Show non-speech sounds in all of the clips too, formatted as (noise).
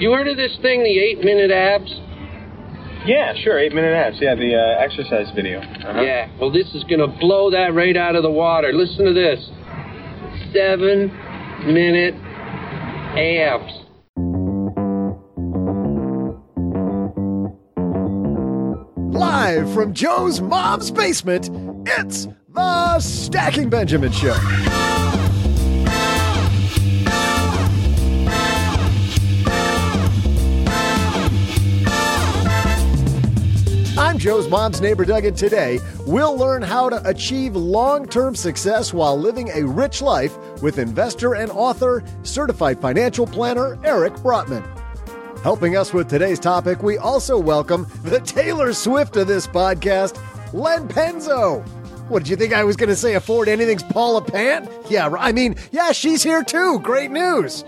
You heard of this thing, the eight minute abs? Yeah, sure. Eight minute abs. Yeah, the uh, exercise video. Uh-huh. Yeah, well, this is going to blow that right out of the water. Listen to this seven minute abs. Live from Joe's mom's basement, it's the Stacking Benjamin Show. Joe's mom's neighbor, Doug, and today we'll learn how to achieve long term success while living a rich life with investor and author, certified financial planner Eric Brotman. Helping us with today's topic, we also welcome the Taylor Swift of this podcast, Len Penzo. What did you think I was going to say? Afford anything's Paula Pant? Yeah, I mean, yeah, she's here too. Great news.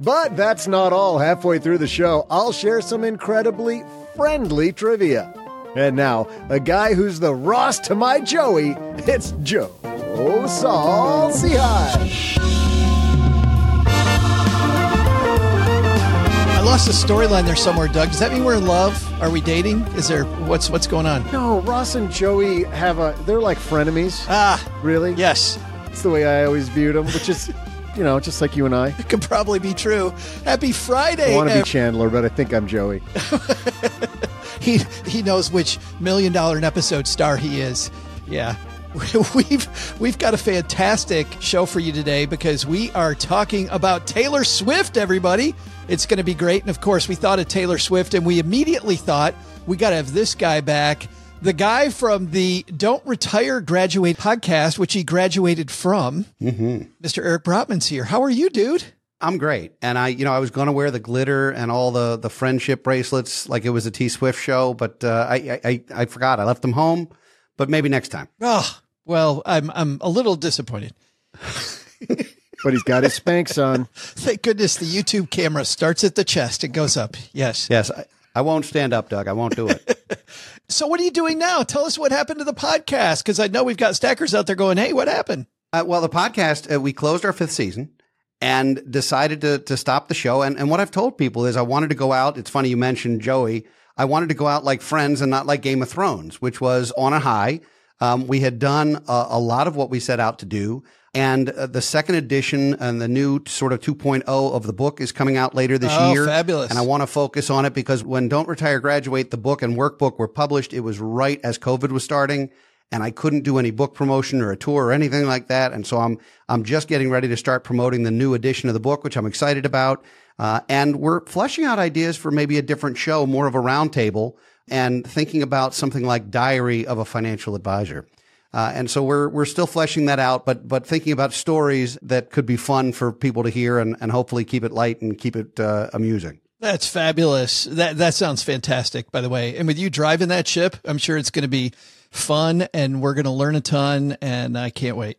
But that's not all. Halfway through the show, I'll share some incredibly friendly trivia. And now, a guy who's the Ross to my Joey, it's Joe Saul-Sehy. I lost the storyline there somewhere, Doug. Does that mean we're in love? Are we dating? Is there what's what's going on? No, Ross and Joey have a they're like frenemies. Ah, Really? yes. It's the way I always viewed them, which is, you know, just like you and I. It could probably be true. Happy Friday. I want to be Chandler, but I think I'm Joey. (laughs) he he knows which million dollar an episode star he is. Yeah. (laughs) We've we've got a fantastic show for you today because we are talking about Taylor Swift everybody. It's going to be great and of course we thought of Taylor Swift and we immediately thought we got to have this guy back. The guy from the Don't Retire Graduate podcast, which he graduated from, mm-hmm. Mr. Eric Brotman's here. How are you, dude? I'm great. And I, you know, I was going to wear the glitter and all the, the friendship bracelets like it was a T Swift show, but uh, I, I, I forgot. I left them home, but maybe next time. Oh, well, I'm I'm a little disappointed. (laughs) But he's got his Spanx on. (laughs) Thank goodness the YouTube camera starts at the chest and goes up. Yes. Yes, I, I won't stand up, Doug. I won't do it. (laughs) So what are you doing now? Tell us what happened to the podcast because I know we've got stackers out there going, "Hey, what happened?" uh, well, the podcast, uh, we closed our fifth season and decided to, to stop the show. And, and what I've told people is I wanted to go out. It's funny you mentioned Joey. I wanted to go out like friends and not like Game of Thrones, which was on a high. Um, we had done a, a lot of what we set out to do. And uh, the second edition and the new sort of 2.0 of the book is coming out later this Oh, year. fabulous. And I want to focus on it because when Don't Retire Graduate, the book and workbook were published, it was right as COVID was starting. And I couldn't do any book promotion or a tour or anything like that. And so I'm, I'm just getting ready to start promoting the new edition of the book, which I'm excited about. Uh, and we're fleshing out ideas for maybe a different show, more of a roundtable and thinking about something like Diary of a Financial Advisor. Uh, and so we're we're still fleshing that out, but but thinking about stories that could be fun for people to hear and, and hopefully keep it light and keep it uh, amusing. That's fabulous. That that sounds fantastic, by the way. And with you driving that ship, I'm sure it's going to be fun, and we're going to learn a ton. And I can't wait.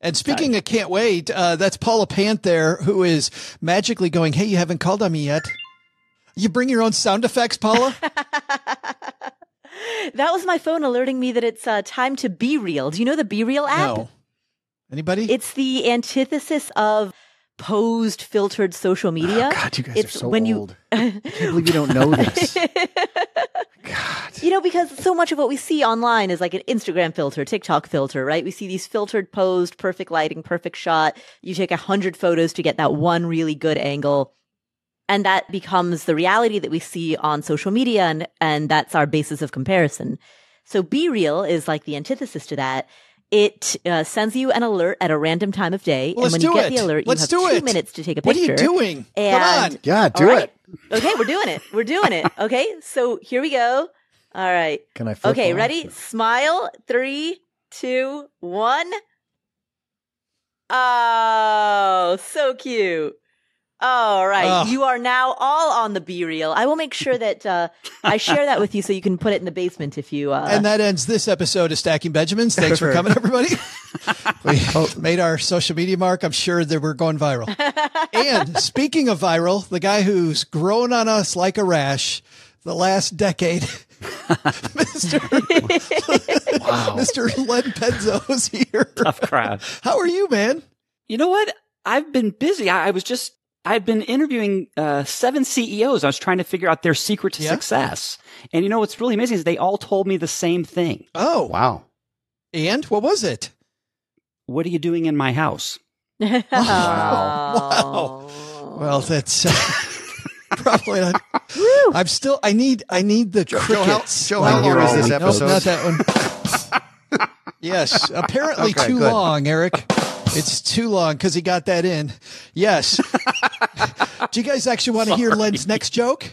And speaking of can't wait, uh, that's Paula Pant there, who is magically going, "Hey, you haven't called on me yet." You bring your own sound effects, Paula. (laughs) That was my phone alerting me that it's uh, time to be real. Do you know the Be Real app? no. Anybody? It's the antithesis of posed filtered social media. Oh, God, you guys it's are so when old. (laughs) I can't believe you don't know this. (laughs) God. You know, because so much of what we see online is like an Instagram filter, TikTok filter, right? We see these filtered posed, perfect lighting, perfect shot. You take a hundred photos to get that one really good angle. And that becomes the reality that we see on social media. And, and that's our basis of comparison. So Be Real is like the antithesis to that. It uh, sends you an alert at a random time of day. Well, and when you get it. the alert, Let's you have do two it. minutes to take a picture. What are you doing? And, Come on. Yeah, do All right. it. Okay, we're doing it. We're doing it. Okay, so here we go. All right. Can I flip Okay, off? ready? Smile. Three, two, one. Oh, so cute. All right. Oh. You are now all on the B reel. I will make sure that uh, I share that with you so you can put it in the basement if you. Uh, And that ends this episode of Stacking Benjamins. Thanks for (laughs) coming, everybody. (laughs) We Oh. made our social media mark. I'm sure that we're going viral. (laughs) and speaking of viral, the guy who's grown on us like a rash the last decade, Mr. (laughs) Mr. Len Penzo's here. Tough crowd. How are you, man? You know what? I've been busy. I, I was just, I've been interviewing uh, seven CEOs. I was trying to figure out their secret to Yeah? success. And you know what's really amazing is they all told me the same thing. Oh, Wow. and what was it? What are you doing in my house? (laughs) wow. Well, that's uh, (laughs) probably not. I'm still. I need. I need the Joe, how, crickets. Joe, Like how long you're is all- this Nope, episode? not that one. (laughs) yes, apparently Okay, too good. long, Eric. It's too long because he got that in. Yes. (laughs) Do you guys actually want to hear Len's next joke?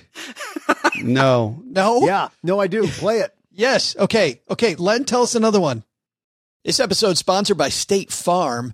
No. No. Yeah. No, I do. Play it. Yes. Okay. Okay. Len, tell us another one. This episode sponsored by State Farm.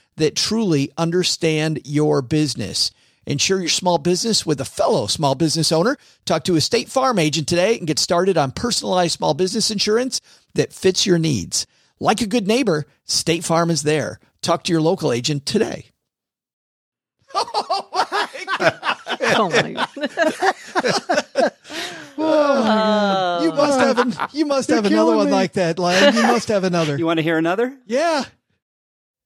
that truly understand your business. Insure your small business with a fellow small business owner. Talk to a State Farm agent today and get started on personalized small business insurance that fits your needs. Like a good neighbor, State Farm is there. Talk to your local agent today. (laughs) Oh, oh, (laughs) oh my god. You must oh. have an, you must have another killing one me. like that, Lion. You must have another. (laughs) You want to hear another? Yeah.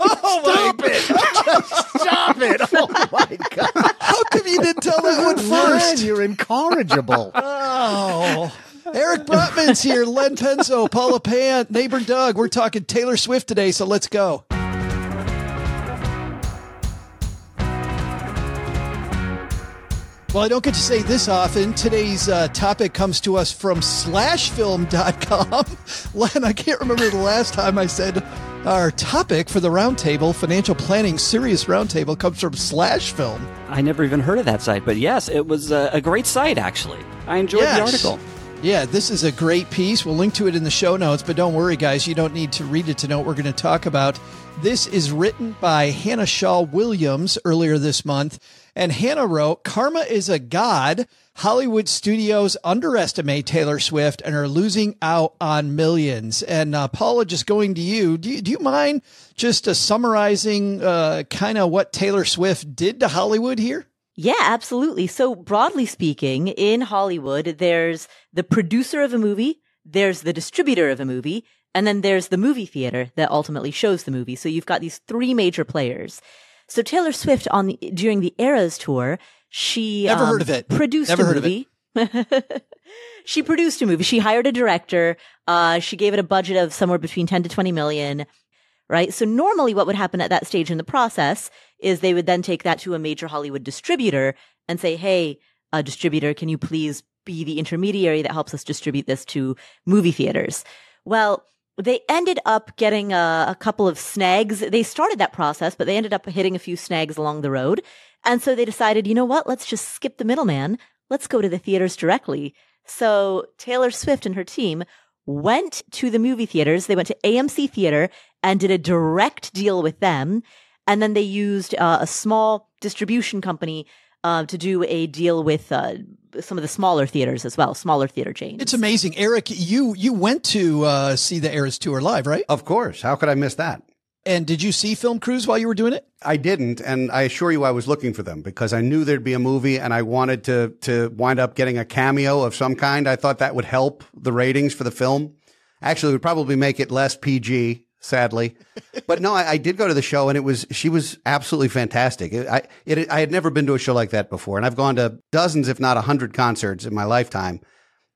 Oh Stop it! Stop it! (laughs) Oh my god! How come you didn't tell that one Man, first? you're incorrigible. (laughs) Oh, Eric Brotman's here, Len Penzo, Paula Pant, neighbor Doug. We're talking Taylor Swift today, so let's go. Well, I don't get to say this often. Today's uh, topic comes to us from slashfilm.com. (laughs) Len, I can't remember the last time I said our topic for the roundtable, financial planning serious roundtable, comes from Slashfilm. I never even heard of that site, but yes, it was a, a great site, actually. I enjoyed the article. Yeah, this is a great piece. We'll link to it in the show notes, but don't worry, guys. You don't need to read it to know what we're going to talk about. This is written by Hannah Shaw Williams earlier this month. And Hannah wrote Karma is a god. Hollywood studios underestimate Taylor Swift and are losing out on millions. And uh, Paula, just going to you, do you, do you mind just uh, summarizing uh, kind of what Taylor Swift did to Hollywood here? Yeah, absolutely. So broadly speaking, in Hollywood, there's the producer of a movie, there's the distributor of a movie, And then there's the movie theater that ultimately shows the movie. So you've got these three major players. So Taylor Swift on the, during the Eras tour, she Never um, heard of it. Produced Never a heard of it. movie. (laughs) she produced a movie. She hired a director. Uh, she gave it a budget of somewhere between 10 to 20 million. Right. So normally what would happen at that stage in the process is they would then take that to a major Hollywood distributor and say, Hey, uh, distributor, can you please be the intermediary that helps us distribute this to movie theaters? Well, they ended up getting a, a couple of snags. They started that process, but they ended up hitting a few snags along the road. And so they decided, you know what? Let's just skip the middleman. Let's go to the theaters directly. So Taylor Swift and her team went to the movie theaters. They went to AMC Theater and did a direct deal with them. And then they used uh, a small distribution company uh, to do a deal with uh, some of the smaller theaters as well, smaller theater chains. It's amazing, Eric. You you went to uh, see the Eras tour live, right? Of course. How could I miss that? And did you see film crews while you were doing it? I didn't, and I assure you I was looking for them because I knew there'd be a movie and I wanted to to wind up getting a cameo of some kind. I thought that would help the ratings for the film. Actually, it would probably make it less PG, sadly. but no, I, I did go to the show and it was she was absolutely fantastic. It, I it, I had never been to a show like that before, and I've gone to dozens, if not a hundred, concerts in my lifetime.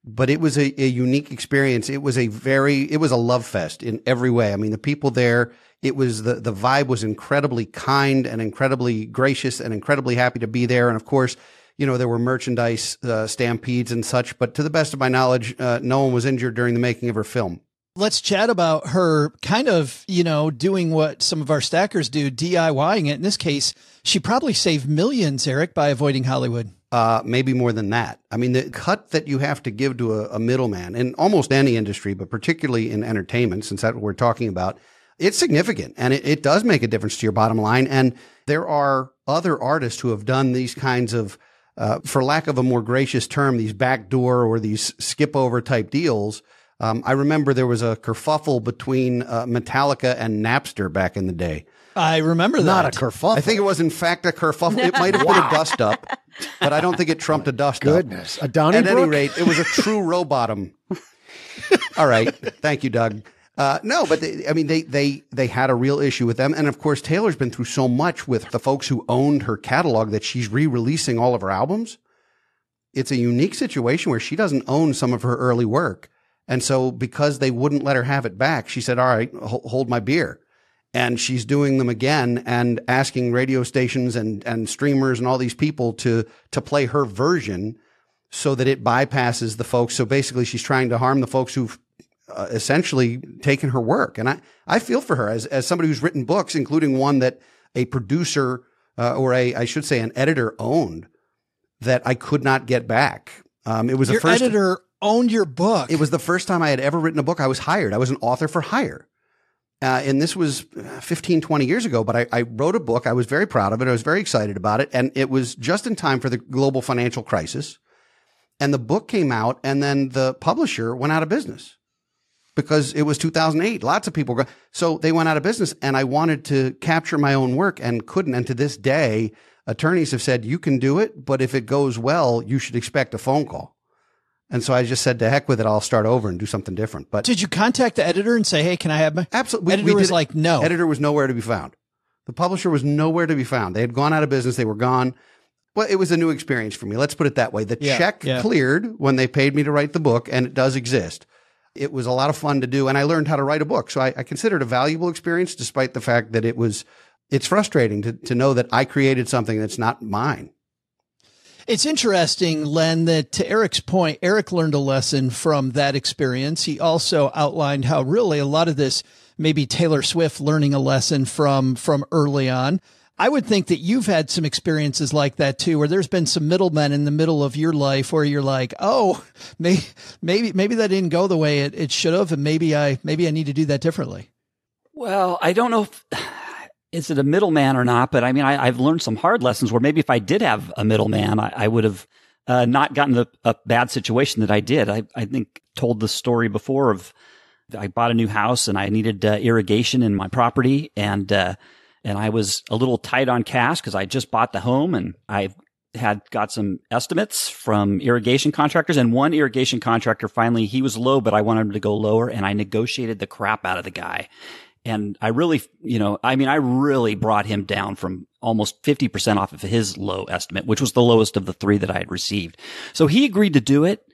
But it was a, a unique experience. It was a very it was a love fest in every way. I mean, the people there it was the the vibe was incredibly kind and incredibly gracious and incredibly happy to be there. And of course, you know there were merchandise uh, stampedes and such. But to the best of my knowledge, uh, no one was injured during the making of her film. Let's chat about her kind of, you know, doing what some of our stackers do, DIYing it. In this case, she probably saved millions, Eric, by avoiding Hollywood. Uh, maybe more than that. I mean, the cut that you have to give to a, a middleman in almost any industry, but particularly in entertainment, since that's what we're talking about, it's significant and it, it does make a difference to your bottom line. And there are other artists who have done these kinds of, uh, for lack of a more gracious term, these backdoor or these skip over type deals. Um, I remember there was a kerfuffle between uh, Metallica and Napster back in the day. I remember that. Not a kerfuffle. I think it was in fact a kerfuffle. It might have been a (laughs) dust up, but I don't think it trumped a dust Goodness. A up. Donnybrook? At any rate, it was a true row bottom. (laughs) All right. Thank you, Doug. Uh, no, but they, I mean, they, they, they had a real issue with them. And of course, Taylor's been through so much with the folks who owned her catalog that she's re-releasing all of her albums. It's a unique situation where she doesn't own some of her early work. And so because they wouldn't let her have it back, she said, all right, hold my beer. And she's doing them again and asking radio stations and, and streamers and all these people to, to play her version so that it bypasses the folks. So basically she's trying to harm the folks who've uh, essentially taken her work. And I, I feel for her as, as somebody who's written books, including one that a producer, uh, or a, I should say an editor owned that I could not get back. Um, it was Your first editor owned your book. it was the first time I had ever written a book. I was hired. I was an author for hire. Uh, and this was 15, 20 years ago, but I, I wrote a book. I was very proud of it. I was very excited about it. And it was just in time for the global financial crisis. And the book came out and then the publisher went out of business because it was 2008. Lots of people. So they went out of business and I wanted to capture my own work and couldn't. And to this day, attorneys have said, you can do it, but if it goes well, you should expect a phone call. And so I just said, to heck with it. I'll start over and do something different. But Did you contact the editor and say, "Hey, can I have my?" absolutely, Editor was like, "No." Editor was nowhere to be found. The publisher was nowhere to be found. They had gone out of business. They were gone. Well, it was a new experience for me. Let's put it that way. The Yeah, check yeah. cleared when they paid me to write the book, and it does exist. It was a lot of fun to do, and I learned how to write a book. So I, I consider it a valuable experience, despite the fact that it was. It's frustrating to, to know that I created something that's not mine. It's interesting, Len, that to Eric's point, Eric learned a lesson from that experience. He also outlined how really a lot of this maybe Taylor Swift learning a lesson from from early on. I would think that you've had some experiences like that too, where there's been some middlemen in the middle of your life where you're like, oh, (laughs) maybe maybe maybe that didn't go the way it, it should have, and maybe I maybe I need to do that differently. Well, I don't know if is it a middleman or not, but I mean, I, I've learned some hard lessons where maybe if I did have a middleman, I, I would have uh, not gotten the a bad situation that I did. I, I think told the story before of I bought a new house and I needed uh, irrigation in my property and uh, and I was a little tight on cash because I just bought the home and I had got some estimates from irrigation contractors and one irrigation contractor finally, he was low, but I wanted him to go lower and I negotiated the crap out of the guy. And I really, you know, I mean, I really brought him down from almost 50% off of his low estimate, which was the lowest of the three that I had received. So he agreed to do it.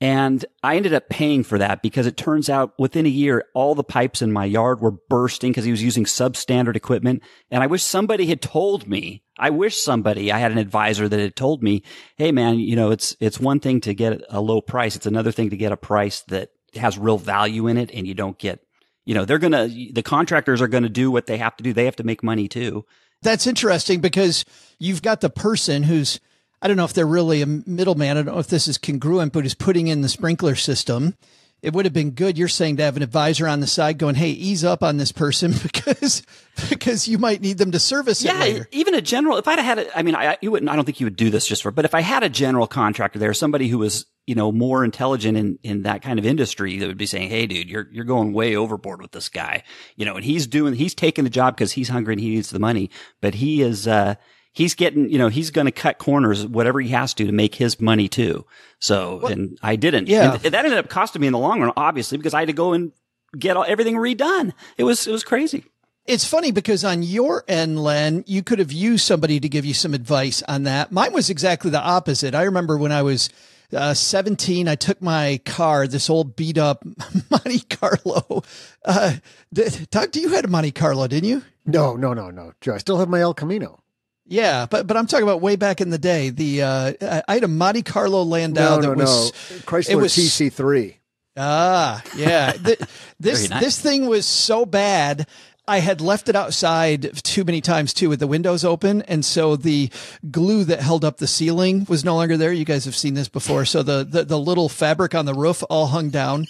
And I ended up paying for that because it turns out within a year, all the pipes in my yard were bursting because he was using substandard equipment. And I wish somebody had told me, I wish somebody, I had an advisor that had told me, Hey man, you know, it's, it's one thing to get a low price. It's another thing to get a price that has real value in it and you don't get, you know, they're going to, the contractors are going to do what they have to do. They have to make money too. That's interesting because you've got the person who's, I don't know if they're really a middleman. I don't know if this is congruent, but is putting in the sprinkler system. It would have been good. You're saying to have an advisor on the side going, "Hey, ease up on this person (laughs) because because you might need them to service yeah, it later." even a general. If I'd had, a, I mean, I you wouldn't. I don't think you would do this just for. But if I had a general contractor there, somebody who was you know more intelligent in in that kind of industry, that would be saying, "Hey, dude, you're you're going way overboard with this guy," you know, and he's doing he's taking the job because he's hungry and he needs the money, but he is. uh he's getting, you know, he's going to cut corners, whatever he has to, to make his money too. So, and I didn't. Yeah. And that ended up costing me in the long run, obviously, because I had to go and get all, everything redone. It was, it was crazy. It's funny because on your end, Len, you could have used somebody to give you some advice on that. Mine was exactly the opposite. I remember when I was uh, 17, I took my car, this old beat up (laughs) Monte Carlo. Uh, Doug, you had a Monte Carlo, didn't you? No, no, no, no. Joe, I still have my El Camino. Yeah, but but I'm talking about way back in the day. The uh, I had a Monte Carlo Landau no, that no, was no. Chrysler it was, TC3. Ah, yeah. (laughs) The, this nice. this thing was so bad. I had left it outside too many times too with the windows open. And so the glue that held up the ceiling was no longer there. You guys have seen this before. So the, the, the little fabric on the roof all hung down.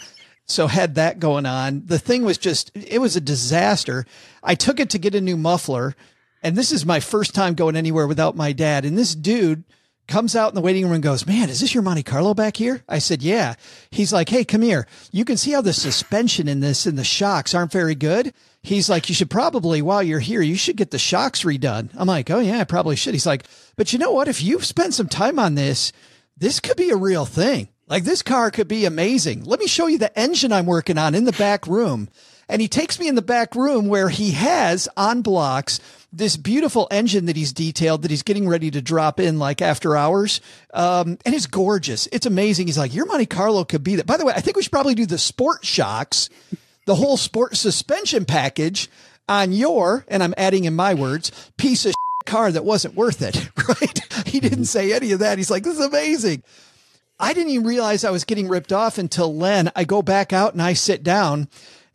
So had that going on. The thing was just, it was a disaster. I took it to get a new muffler. And this is my first time going anywhere without my dad. And this dude comes out in the waiting room and goes, Man, is this your Monte Carlo back here? I said, Yeah. He's like, Hey, come here. You can see how the suspension in this and the shocks aren't very good. He's like, You should probably, while you're here, you should get the shocks redone. I'm like, Oh, yeah, I probably should. He's like, But you know what? If you've spent some time on this, this could be a real thing. Like, this car could be amazing. Let me show you the engine I'm working on in the back room. And he takes me in the back room where he has on blocks this beautiful engine that he's detailed that he's getting ready to drop in like after hours. Um, and it's gorgeous. It's amazing. He's like, your Monte Carlo could be that. By the way, I think we should probably do the sport shocks, the whole sport suspension package on your, and I'm adding in my words, piece of car that wasn't worth it. (laughs) Right. He didn't say any of that. He's like, this is amazing. I didn't even realize I was getting ripped off until Len, I go back out and I sit down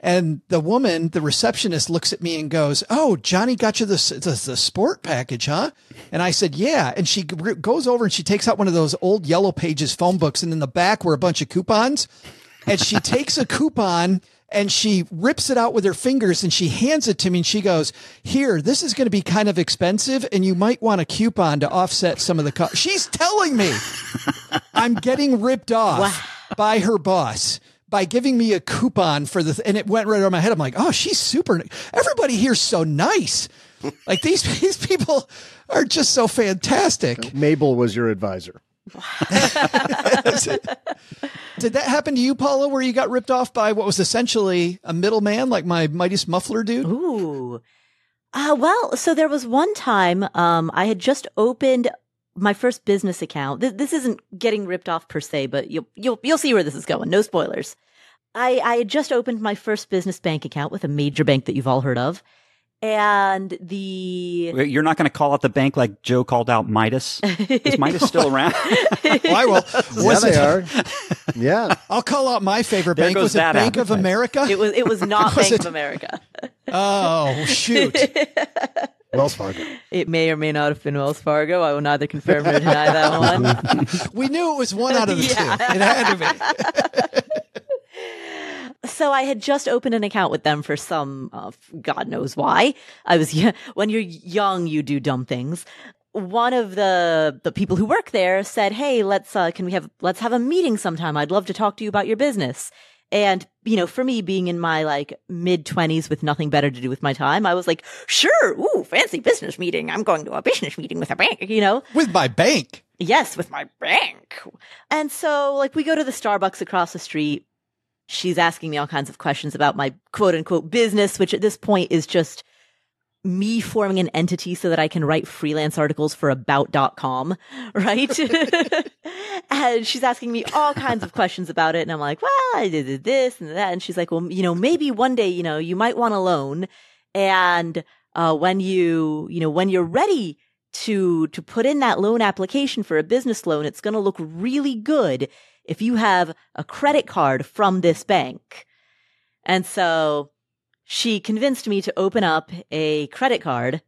and the woman, the receptionist looks at me and goes, Oh, Johnny got you the, the, the sport package, huh? And I said, Yeah. And she goes over and she takes out one of those old yellow pages phone books. And in the back were a bunch of coupons. And she (laughs) takes a coupon and she rips it out with her fingers and she hands it to me and she goes, Here, this is going to be kind of expensive and you might want a coupon to offset some of the cost. She's telling me (laughs) I'm getting ripped off by her boss by giving me a coupon for the, th- and it went right over my head. I'm like, oh, she's super. Everybody here's so nice. Like these, (laughs) these people are just so fantastic. Mabel was your advisor. (laughs) Did that happen to you, Paula, where you got ripped off by what was essentially a middleman, like my Midas muffler dude? Ooh. Uh, well, so there was one time, um, I had just opened my first business account. Th- this isn't getting ripped off per se, but you'll, you'll, you'll see where this is going. No spoilers. I, I had just opened my first business bank account with a major bank that you've all heard of. And the, You're not going to call out the bank like Joe called out Midas. Is Midas still (laughs) around? Why? Well, (laughs) Yeah, was they it? are. Yeah. (laughs) I'll call out my favorite There bank. goes Was it that Bank of. America? it was, it was not Was Bank it- of America. oh, shoot. Wells Fargo. It may or may not have been Wells Fargo. I will neither confirm nor deny that (laughs) one. We knew it was one out of the (laughs) Yeah. two. It had to be. (laughs) So I had just opened an account with them for some, uh, God knows why. I was, when you're young, you do dumb things. One of the, the people who work there said, Hey, let's, uh, can we have, let's have a meeting sometime. I'd love to talk to you about your business. And, you know, for me being in my like mid twenties with nothing better to do with my time, I was like, sure. Ooh, fancy business meeting. I'm going to a business meeting with a bank, you know? With my bank. Yes, with my bank. And so, like, we go to the Starbucks across the street. She's asking me all kinds of questions about my quote unquote business, which at this point is just me forming an entity so that I can write freelance articles for about.com, right? (laughs) and she's asking me all kinds of questions about it. And I'm like, well, I did this and that. And she's like, well, you know, maybe one day, you know, you might want a loan. And, uh, when you, you know, when you're ready to, to put in that loan application for a business loan, it's going to look really good if you have a credit card from this bank. And so she convinced me to open up a credit card.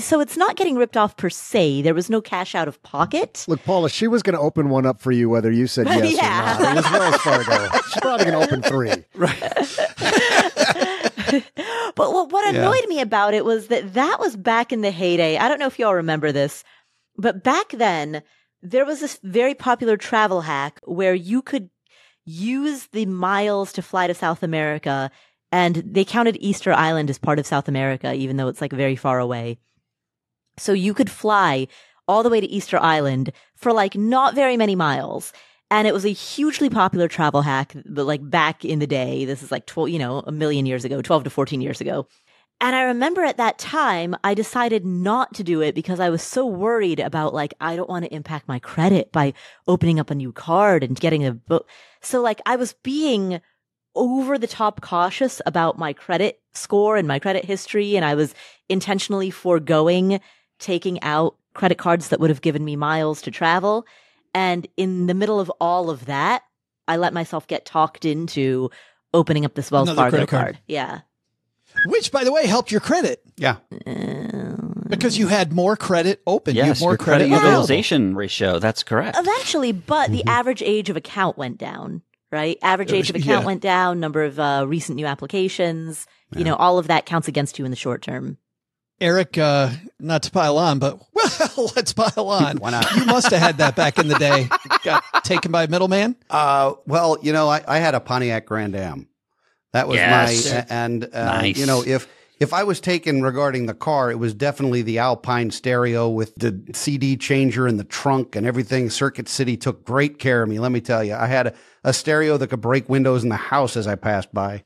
So it's not getting ripped off per se. There was no cash out of pocket. Look, Paula, she was going to open one up for you whether you said (laughs) yes Yeah. or not. It was Wells Fargo. She's probably going to open three. (laughs) Right. (laughs) but what, what Yeah. annoyed me about it was that that was back in the heyday. I don't know if y'all remember this, but back then there was this very popular travel hack where you could use the miles to fly to South America and they counted Easter Island as part of South America, even though it's like very far away. So you could fly all the way to Easter Island for like not very many miles. And it was a hugely popular travel hack, but like back in the day, this is like 12, you know, a million years ago, 12 to 14 years ago. And I remember at that time, I decided not to do it because I was so worried about like, I don't want to impact my credit by opening up a new card and getting a book. So like I was being over the top cautious about my credit score and my credit history. And I was intentionally foregoing taking out credit cards that would have given me miles to travel. And in the middle of all of that, I let myself get talked into opening up this Wells Another Fargo credit card. card. Yeah. Which, by the way, helped your credit Yeah. Um, because you had more credit open. you Yes, had more your credit available. utilization ratio. That's correct. Eventually, but the mm-hmm. average age of account went down, right? Average age of (laughs) account Yeah. went down, number of uh, recent new applications, you know, all of that counts against you in the short term. Eric, uh, not to pile on, but (laughs) well, let's pile on. Why not? You must have had that back in the day. (laughs) Got taken by a middleman. Uh, well, you know, I, I had a Pontiac Grand Am. That was Yes. my and uh, Nice. you know if if I was taken regarding the car, it was definitely the Alpine stereo with the CD changer in the trunk and everything. Circuit City took great care of me. Let me tell you, I had a, a stereo that could break windows in the house as I passed by.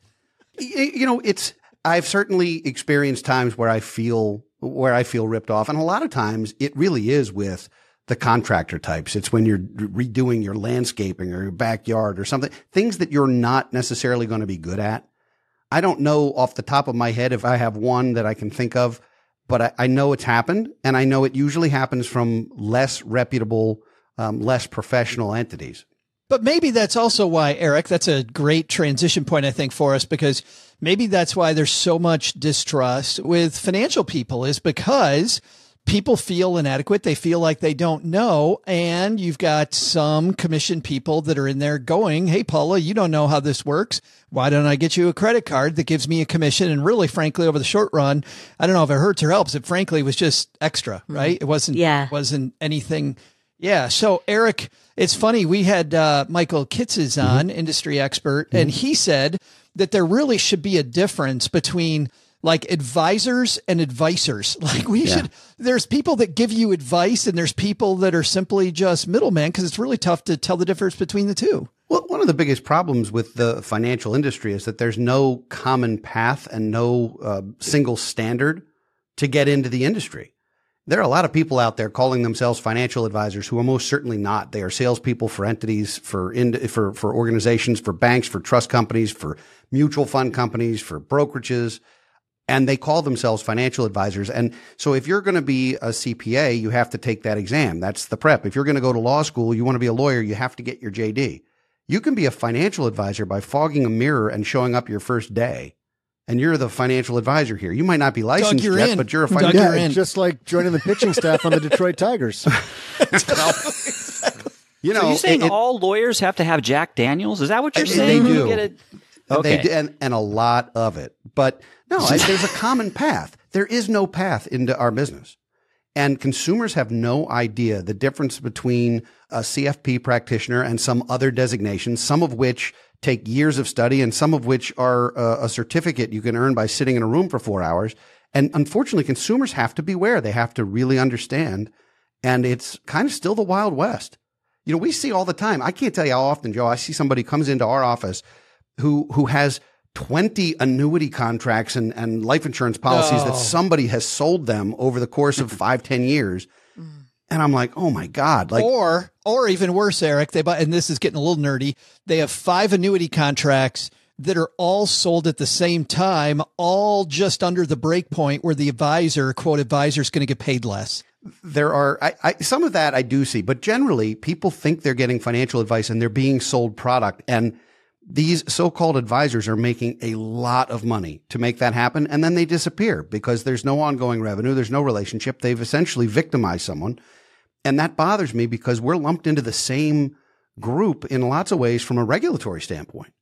You know, it's I've certainly experienced times where I feel where I feel ripped off, and a lot of times it really is with the contractor types. It's when you're redoing your landscaping or your backyard or something, things that you're not necessarily going to be good at. I don't know off the top of my head if I have one that I can think of, but I, I know it's happened, and I know it usually happens from less reputable, um, less professional entities. But maybe that's also why, Eric, that's a great transition point, I think, for us, because maybe that's why there's so much distrust with financial people is because people feel inadequate. They feel like they don't know. And you've got some commission people that are in there going, Hey, Paula, you don't know how this works. Why don't I get you a credit card that gives me a commission? And really, frankly, over the short run, I don't know if it hurts or helps. It frankly was just extra, mm-hmm. right? It wasn't, Yeah. wasn't anything. Yeah. So Eric, it's funny. We had uh, Michael Kitces mm-hmm. on, industry expert, and mm-hmm. he said that there really should be a difference between like advisors and advisors. (laughs) Like we should, there's people that give you advice and there's people that are simply just middlemen because it's really tough to tell the difference between the two. Well, one of the biggest problems with the financial industry is that there's no common path and no uh, single standard to get into the industry. There are a lot of people out there calling themselves financial advisors who are most certainly not. They are salespeople for entities, for ind- for for organizations, for banks, for trust companies, for mutual fund companies, for brokerages, and they call themselves financial advisors. And so, if you're going to be a CPA, you have to take that exam. That's the prep. If you're going to go to law school, you want to be a lawyer, you have to get your JD. You can be a financial advisor by fogging a mirror and showing up your first day. And you're the financial advisor here. You might not be licensed you're yet, in. but you're a financial you're Yeah, just like joining the pitching staff on the Detroit Tigers. (laughs) (laughs) You know, so you're saying it- it- all lawyers have to have Jack Daniels? Is that what you're They saying? do. You get a- And Okay. They and, and a lot of it. But no, I, there's a (laughs) common path. There is no path into our business. And consumers have no idea the difference between a CFP practitioner and some other designations, some of which take years of study and some of which are uh, a certificate you can earn by sitting in a room for four hours. And unfortunately, consumers have to beware. They have to really understand And it's kind of still the Wild West. You know, we see all the time. I can't tell you how often, Joe, I see somebody comes into our office who, who has 20 annuity contracts and, and life insurance policies Oh. that somebody has sold them over the course of five, ten years. Mm. And I'm like, oh my God. Like, or or even worse, Eric, they buy and this is getting a little nerdy. They have five annuity contracts that are all sold at the same time, all just under the break point where the advisor, quote advisor, is going to get paid less. there are I, I, some of that I do see, but generally people think they're getting financial advice and they're being sold product. And these so-called advisors are making a lot of money to make that happen. And then they disappear because there's no ongoing revenue. There's no relationship. They've essentially victimized someone. And that bothers me because we're lumped into the same group in lots of ways from a regulatory standpoint.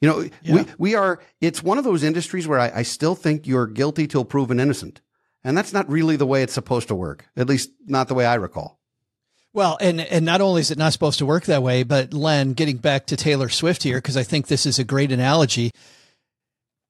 You know, we, we are, it's one of those industries where I, I still think you're guilty till proven innocent. And that's not really the way it's supposed to work, at least not the way I recall. Well, and and not only is it not supposed to work that way, but Len, getting back to Taylor Swift here, because I think this is a great analogy.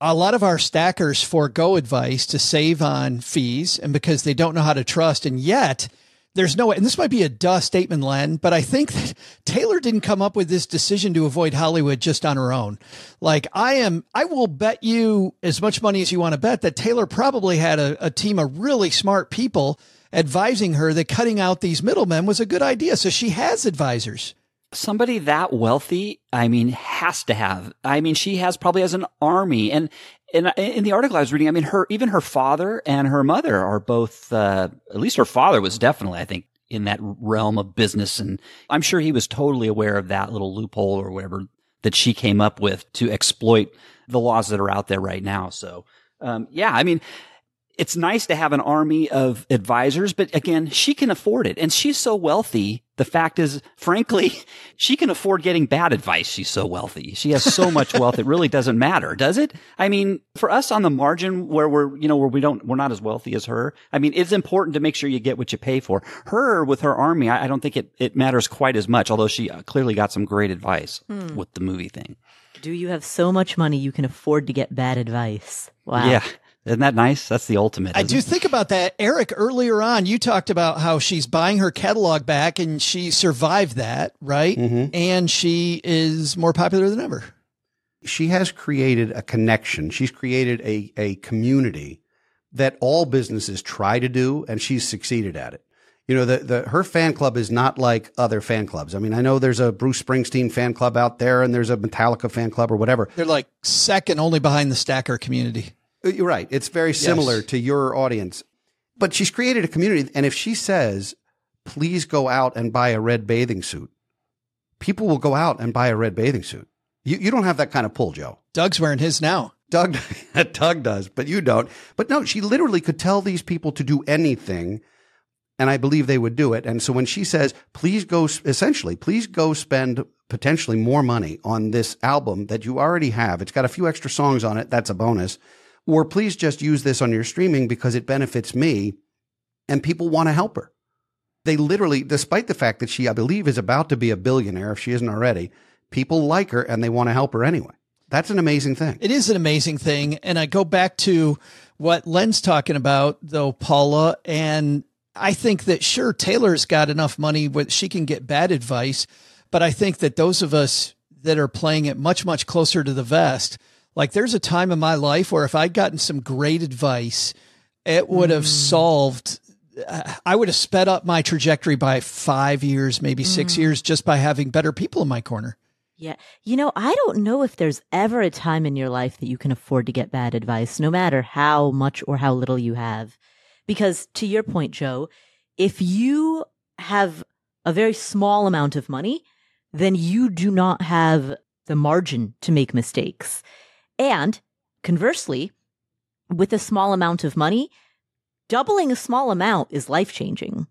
A lot of our stackers forego advice to save on fees and because they don't know how to trust. And yet there's no, way, and this might be a duh statement, Len, but I think that (laughs) Taylor didn't come up with this decision to avoid Hollywood just on her own. Like I am, I will bet you as much money as you want to bet that Taylor probably had a, a team of really smart people advising her that cutting out these middlemen was a good idea. So she has advisors. somebody that wealthy, I mean, has to have. I mean, she has probably has an army. And in, in the article I was reading, I mean, her even her father and her mother are both. Uh, at least her father was definitely, I think, in that realm of business, and I'm sure he was totally aware of that little loophole or whatever that she came up with to exploit the laws that are out there right now. So, um, yeah, I mean it's nice to have an army of advisors, but again, she can afford it. And she's so wealthy. The fact is, frankly, (laughs) she can afford getting bad advice. She's so wealthy. She has so much wealth. It really doesn't matter, does it? I mean, for us on the margin where we're, you know, where we don't, we're not as wealthy as her. I mean, it's important to make sure you get what you pay for. Her with her army, I, I don't think it, it matters quite as much, although she uh, clearly got some great advice with the movie thing. Do you have so much money you can afford to get bad advice? Wow. Yeah. Isn't that nice? That's the ultimate. I do it? think about that. Eric, earlier on, you talked about how she's buying her catalog back and she survived that, right? Mm-hmm. And she is more popular than ever. she has created a connection. She's created a, a community that all businesses try to do, and she's succeeded at it. You know, the, the, her fan club is not like other fan clubs. I mean, I know there's a Bruce Springsteen fan club out there and there's a Metallica fan club or whatever. They're like second only behind the stacker community. Uh, You're right. It's very similar to your audience. But she's created a community. And if she says, please go out and buy a red bathing suit, people will go out and buy a red bathing suit. You, you don't have that kind of pull, Joe. Doug's wearing his now. Doug, (laughs) Doug does, but you don't. But no, she literally could tell these people to do anything, and I believe they would do it. And so when she says, "Please go," essentially, please go spend potentially more money on this album that you already have. It's got a few extra songs on it. That's a bonus. Or please just use this on your streaming because it benefits me, and people want to help her. They literally, despite the fact that she, I believe, is about to be a billionaire if she isn't already, people like her and they want to help her anyway. That's an amazing thing. It is an amazing thing. And I go back to what Len's talking about, though, Paula. And I think that sure, Taylor's got enough money where she can get bad advice. But I think that those of us that are playing it much, much closer to the vest, like there's a time in my life where if I'd gotten some great advice, it would have solved. uh, I would have sped up my trajectory by five years, maybe six years, just by having better people in my corner. Yeah. You know, I don't know if there's ever a time in your life that you can afford to get bad advice, no matter how much or how little you have. Because to your point, Joe, if you have a very small amount of money, then you do not have the margin to make mistakes. And conversely, with a small amount of money, doubling a small amount is life changing,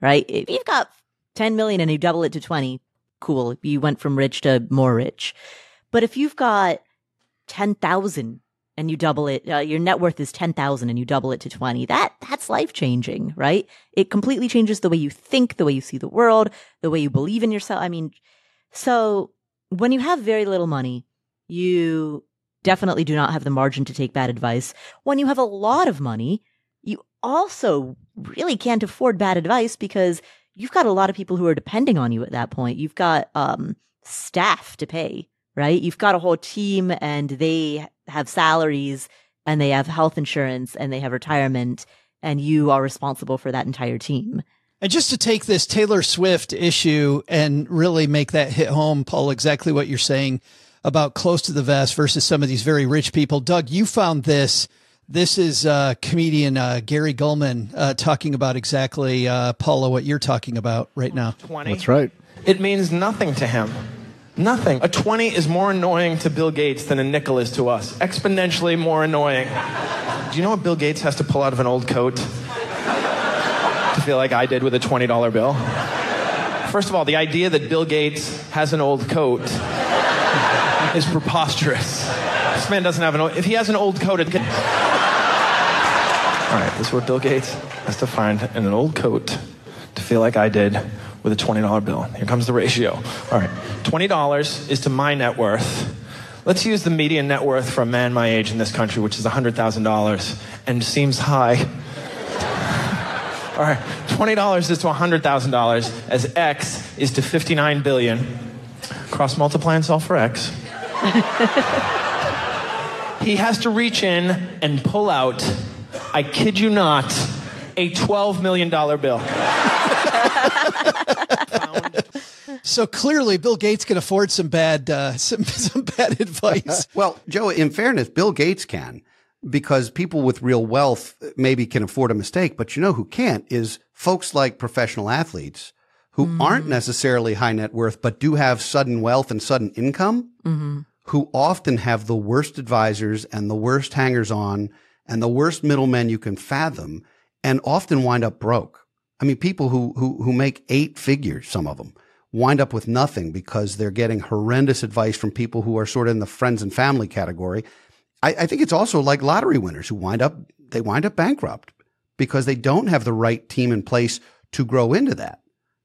right? If you've got 10 million and you double it to 20, cool. You went from rich to more rich. But if you've got 10,000 and you double it, uh, your net worth is 10,000 and you double it to 20, that, that's life changing, right? It completely changes the way you think, the way you see the world, the way you believe in yourself. I mean, so when you have very little money, you definitely do not have the margin to take bad advice. When you have a lot of money, you also really can't afford bad advice because you've got a lot of people who are depending on you at that point. You've got um, staff to pay, right? You've got a whole team and they have salaries and they have health insurance and they have retirement and you are responsible for that entire team. And just to take this Taylor Swift issue and really make that hit home, Paul, exactly what you're saying about close to the vest versus some of these very rich people. Doug, you found this. This is uh, comedian uh, Gary Gulman uh, talking about exactly, uh, Paula, what you're talking about right now. 20. That's right. It means nothing to him. Nothing. A 20 is more annoying to Bill Gates than a nickel is to us. Exponentially more annoying. Do you know what Bill Gates has to pull out of an old coat to feel like I did with a $20 bill? First of all, the idea that Bill Gates has an old coat is preposterous. This man doesn't have an. If he has an old coat, it can. All right, this is what Bill Gates has to find in an old coat to feel like I did with a $20 bill. Here comes the ratio. All right, $20 is to my net worth. Let's use the median net worth for a man my age in this country, which is $100,000, and seems high. All right, $20 is to $100,000 as X is to 59 billion. Cross multiply and solve for X. (laughs) he has to reach in and pull out, I kid you not, a $12 million bill. (laughs) So clearly, Bill Gates can afford some bad, uh, (laughs) some some bad advice. Well, Joe, in fairness, Bill Gates can because people with real wealth maybe can afford a mistake, but you know who can't is folks like professional athletes who aren't necessarily high net worth, but do have sudden wealth and sudden income, who often have the worst advisors and the worst hangers on and the worst middlemen you can fathom and often wind up broke. I mean, people who, who, who make eight figures, some of them wind up with nothing because they're getting horrendous advice from people who are sort of in the friends and family category. I, I think it's also like lottery winners who wind up, they wind up bankrupt because they don't have the right team in place to grow into that.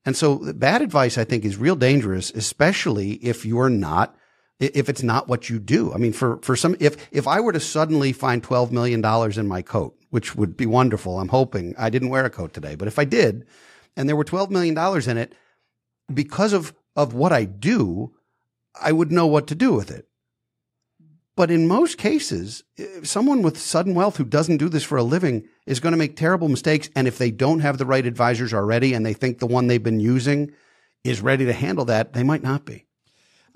And so bad advice, I think, is real dangerous, especially if you're not, if it's not what you do. I mean, for, for some, if, if I were to suddenly find $12 million in my coat, which would be wonderful, I'm hoping I didn't wear a coat today, but if I did, and there were $12 million in it, because of, of what I do, I would know what to do with it. But in most cases, eh, someone with sudden wealth who doesn't do this for a living is going to make terrible mistakes. And if they don't have the right advisors already and they think the one they've been using is ready to handle that, they might not be.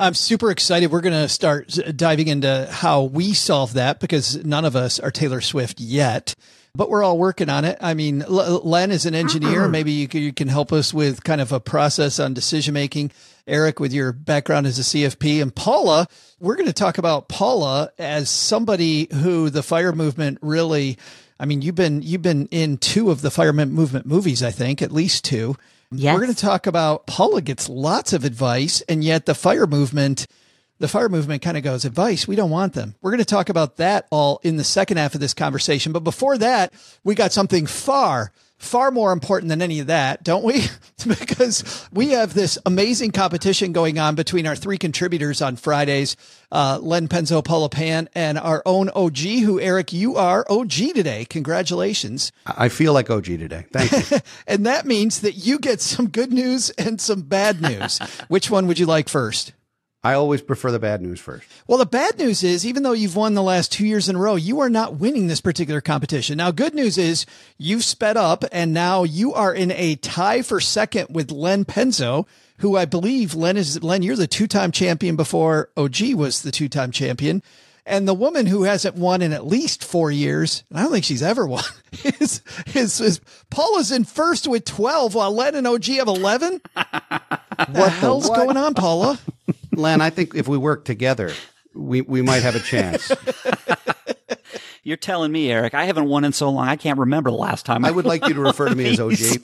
I'm super excited. We're going to start diving into how we solve that because none of us are Taylor Swift yet, but we're all working on it. I mean, L- Len is an engineer. Mm-hmm. Maybe you can, you can help us with kind of a process on decision making. Eric, with your background as a CFP, and Paula, we're going to talk about Paula as somebody who the fire movement really. I mean, you've been you've been in two of the fire movement movies, I think, at least two. Yes. We're going to talk about Paula gets lots of advice, and yet the fire movement, the fire movement kind of goes, advice, we don't want them. We're going to talk about that all in the second half of this conversation. But before that, we got something far, far more important than any of that, don't we? (laughs) because we have this amazing competition going on between our three contributors on Fridays, uh, Len Penzo, Paula Pant, and our own OG, who, Eric, you are OG today. Congratulations. I feel like OG today. Thank you. (laughs) And that means that you get some good news and some bad news. (laughs) Which one would you like first? I always prefer the bad news first. Well, the bad news is, even though you've won the last two years in a row, you are not winning this particular competition. Now, good news is you've sped up and now you are in a tie for second with Len Penzo, who I believe Len is, Len, you're the two time champion before OG was the two time champion. And the woman who hasn't won in at least four years, and I don't think she's ever won, (laughs) is, is, is Paula's in first with 12 while Len and OG have 11. (laughs) what the hell's what? going on, Paula? (laughs) Len, I think if we work together, we, we might have a chance. (laughs) You're telling me, Eric, I haven't won in so long. I can't remember the last time. I would like you to refer to me as OG,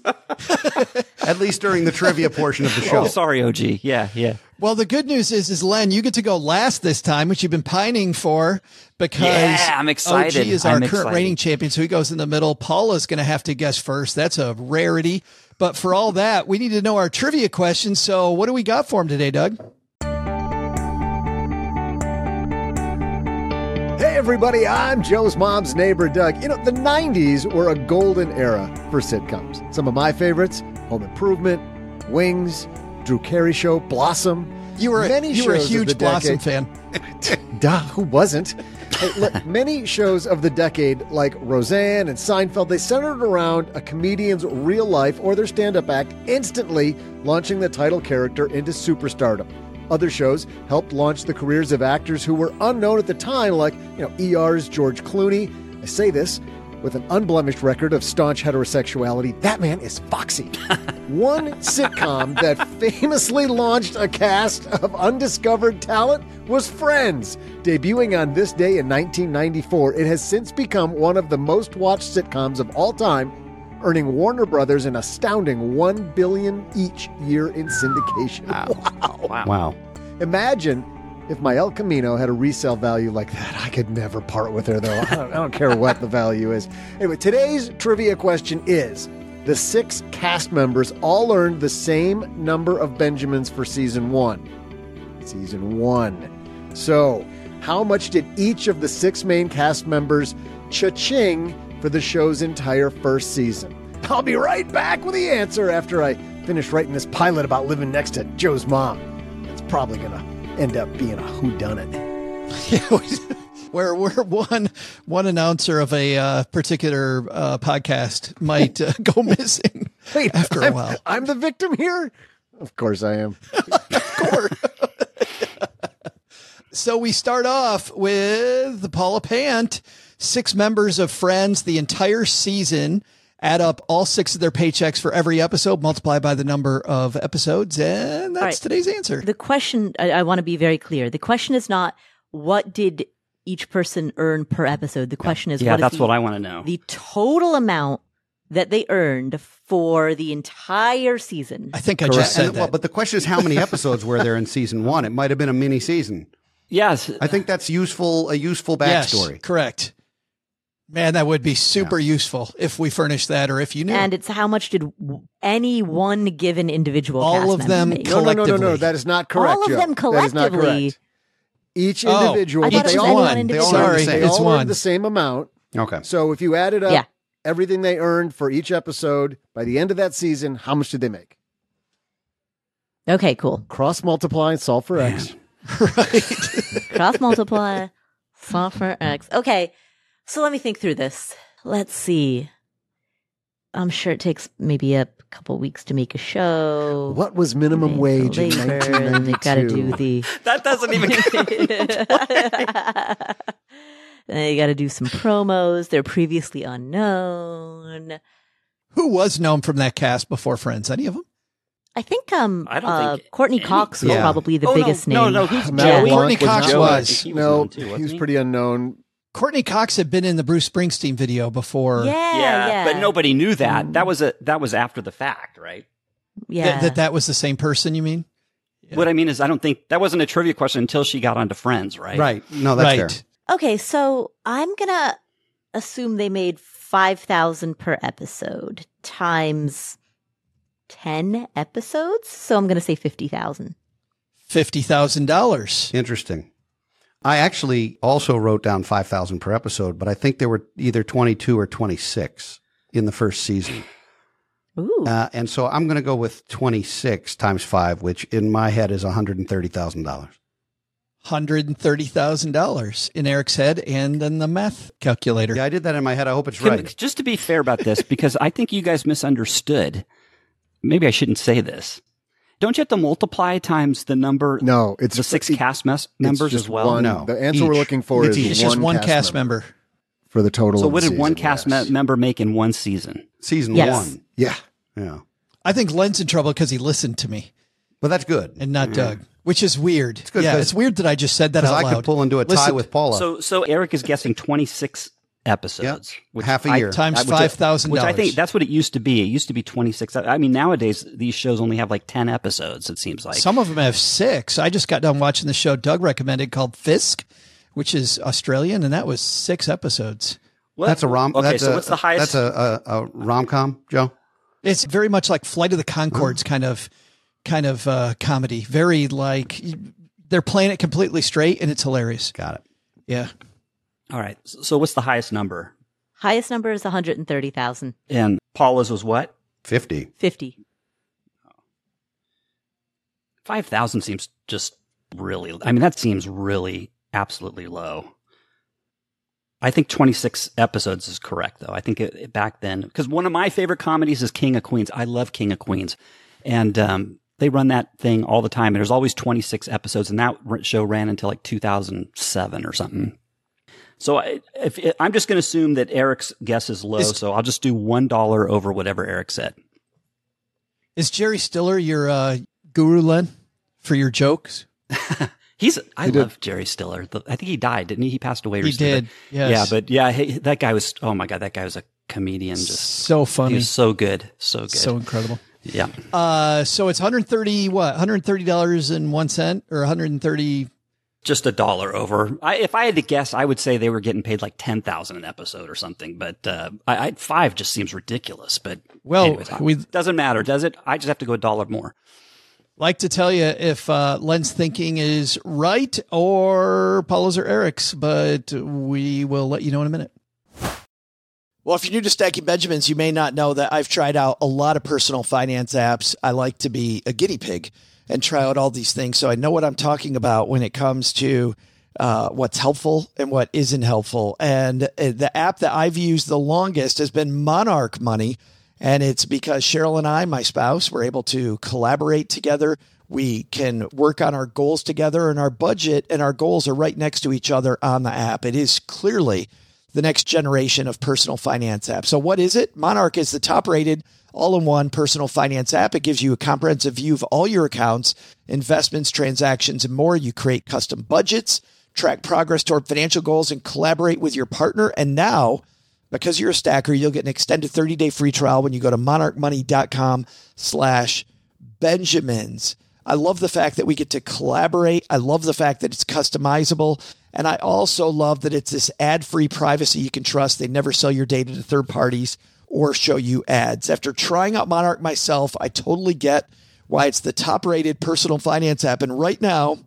(laughs) at least during the trivia portion of the oh, show. Oh, sorry, OG. Yeah, yeah. Well, the good news is, is Len, you get to go last this time, which you've been pining for because Yeah, I'm excited. OG is our I'm current excited. reigning champion, so he goes in the middle. Paula's going to have to guess first. That's a rarity. But for all that, we need to know our trivia questions. So, what do we got for him today, Doug? Hey everybody, I'm Joe's mom's neighbor, Doug. You know, the 90s were a golden era for sitcoms. Some of my favorites Home Improvement, Wings, Drew Carey Show, Blossom. You were a, many you were a shows of the huge Blossom decade- fan. (laughs) Duh, who wasn't? Hey, look, (laughs) many shows of the decade, like Roseanne and Seinfeld, they centered around a comedian's real life or their stand up act, instantly launching the title character into superstardom. Other shows helped launch the careers of actors who were unknown at the time, like, you know, ER's George Clooney. I say this with an unblemished record of staunch heterosexuality. That man is foxy. (laughs) One sitcom that famously launched a cast of undiscovered talent was Friends. Debuting on this day in 1994, it has since become one of the most watched sitcoms of all time, earning Warner Brothers an astounding 1 billion each year in syndication. (laughs) Wow. Wow. Wow! Imagine if my El Camino had a resale value like that. I could never part with her, though. I don't, I don't care what the value is. Anyway, today's trivia question is the six cast members all earned the same number of Benjamins for season one. Season one. So, how much did each of the six main cast members cha-ching for the show's entire first season? I'll be right back with the answer after I finish writing this pilot about living next to Joe's mom. It's probably going to end up being a whodunit. (laughs) where where one one announcer of a uh, particular uh, podcast might uh, go (laughs) missing Wait, after a I'm, while. I'm the victim here? Of course I am. (laughs) Of course. so we start off with Paula Pant, six members of Friends, the entire season. Add up all six of their paychecks for every episode, multiply by the number of episodes, and that's All right. today's answer. The question, I, I want to be very clear. The question is not what did each person earn per episode. The question is Yeah, what is that's the, what I want to know. the total amount that they earned for the entire season. I think I Correct. just said And- that. well, but the question is, how many episodes were there in season one? It might have been a mini season. yes, I think that's useful. A useful yes, backstory. correct. Man, that would be super useful if we furnished that, or if you knew. and it's how much did any one given individual All cast of them make? No, no, no, no, no. That is not correct. All of Joe. them That is not collectively. correct. Each Oh, individual, I thought they all, any one one. individual. They all Sorry, the same. they it's all one. earned the same amount. Okay. So if you added up Yeah. everything they earned for each episode by the end of that season, how much did they make? Okay, cool. Cross multiply and solve for X. Right. (laughs) Cross multiply, solve for X. Okay, so let me think through this. Let's see. I'm sure it takes maybe a couple weeks to make a show. What was minimum Pay wage for in labor, and they 1992? got to do the. (laughs) that doesn't even. (laughs) they got to do some promos. They're previously unknown. Who was known from that cast before Friends? Any of them? I think um I don't uh, think Courteney any- Cox was Yeah. probably the Oh, biggest no, name. no, no, who's Matt Yeah. Blanc Courteney was Cox Joey. was. He no, known too, he wasn't was pretty unknown. Courteney Cox had been in the Bruce Springsteen video before. yeah, Yeah, yeah, but nobody knew that. Mm. That was a that was after the fact, right? Yeah, That, that that was the same person. You mean? What I mean is, I don't think that wasn't a trivia question until she got onto Friends, right? Right. No, that's right. fair. Okay, so I'm gonna assume they made five thousand per episode times ten episodes. So I'm gonna say fifty thousand. Fifty thousand dollars. Interesting. I actually also wrote down 5,000 per episode, but I think there were either 22 or 26 in the first season. Ooh, Uh, and so I'm going to go with 26 times five, which in my head is $130,000. Hundred and thirty thousand dollars in Eric's head, and then the math calculator. Yeah, I did that in my head. I hope it's Can- right. Just to be fair about this, because I think you guys misunderstood. Maybe I shouldn't say this. Don't you have to multiply times the number? No, it's the six it- cast mes- It's members just as well. One. No, the answer we're looking for It's is each. It's just one cast member. for the total. So of what the did one cast yes. me- member make in one season? Season Yes. one. Yeah, Yeah. I think Len's in trouble because he listened to me But that's good. and not Doug, which is weird. good yeah, 'cause- it's weird that I just said that Because out I loud. could pull into a tie Listen, with Paula. So so Eric is guessing twenty six episodes, which Half a I- year. times I- which I- five thousand Which I think that's what it used to be. It used to be twenty six. I mean, nowadays these shows only have like ten episodes. It seems like. Some of them have six. I just got done watching the show Doug recommended called Fisk, which is Australian, and that was six episodes. What? that's a rom. Okay, that's so a, what's the highest? That's a, a, a rom com, Joe. It's very much like Flight of the Conchords kind of kind of uh, comedy. Very like they're playing it completely straight, and it's hilarious. Got it. Yeah. All right. So what's the highest number? Highest number is 130,000. And Paula's was what? 50. 50. 5,000 seems just really, I mean, that seems really absolutely low. I think 26 episodes is correct, though. I think it, back then, because one of my favorite comedies is King of Queens. I love King of Queens. And um, they run that thing all the time. And there's always 26 episodes. And that show ran until like 2007 or something. So I, if, if, I'm just going to assume that Eric's guess is low. Is, so I'll just do $1 over whatever Eric said. Is Jerry Stiller your uh, guru, Len, for your jokes? (laughs) He's I he love did. Jerry Stiller. I think he died, didn't he? He passed away recently. He did. Yes. Yeah, but yeah, he, that guy was. Oh my god, that guy was a comedian. Just so funny. He was so good. So good. So incredible. Yeah. Uh, so it's 130 what? 130 dollars and one cent or 130 just a dollar over. I, if I had to guess, I would say they were getting paid like ten thousand an episode or something. But uh, I, I, five just seems ridiculous. But well, anyways, we doesn't matter, does it? I just have to go a dollar more like to tell you if uh, Len's thinking is right or Paula's or Eric's, but we will let you know in a minute. Well, if you're new to Stacking Benjamins, you may not know that I've tried out a lot of personal finance apps. I like to be a guinea pig and try out all these things. So I know what I'm talking about when it comes to uh, what's helpful and what isn't helpful. And uh, the app that I've used the longest has been Monarch Money. And it's because Cheryl and I, my spouse, were able to collaborate together. We can work on our goals together, and our budget and our goals are right next to each other on the app. It is clearly the next generation of personal finance app. So, what is it? Monarch is the top rated all in one personal finance app. It gives you a comprehensive view of all your accounts, investments, transactions, and more. You create custom budgets, track progress toward financial goals, and collaborate with your partner. And now, because you're a stacker, you'll get an extended 30-day free trial when you go to monarchmoney.com slash Benjamins. I love the fact that we get to collaborate. I love the fact that it's customizable. And I also love that it's this ad-free privacy you can trust. They never sell your data to third parties or show you ads. After trying out Monarch myself, I totally get why it's the top rated personal finance app. And right now,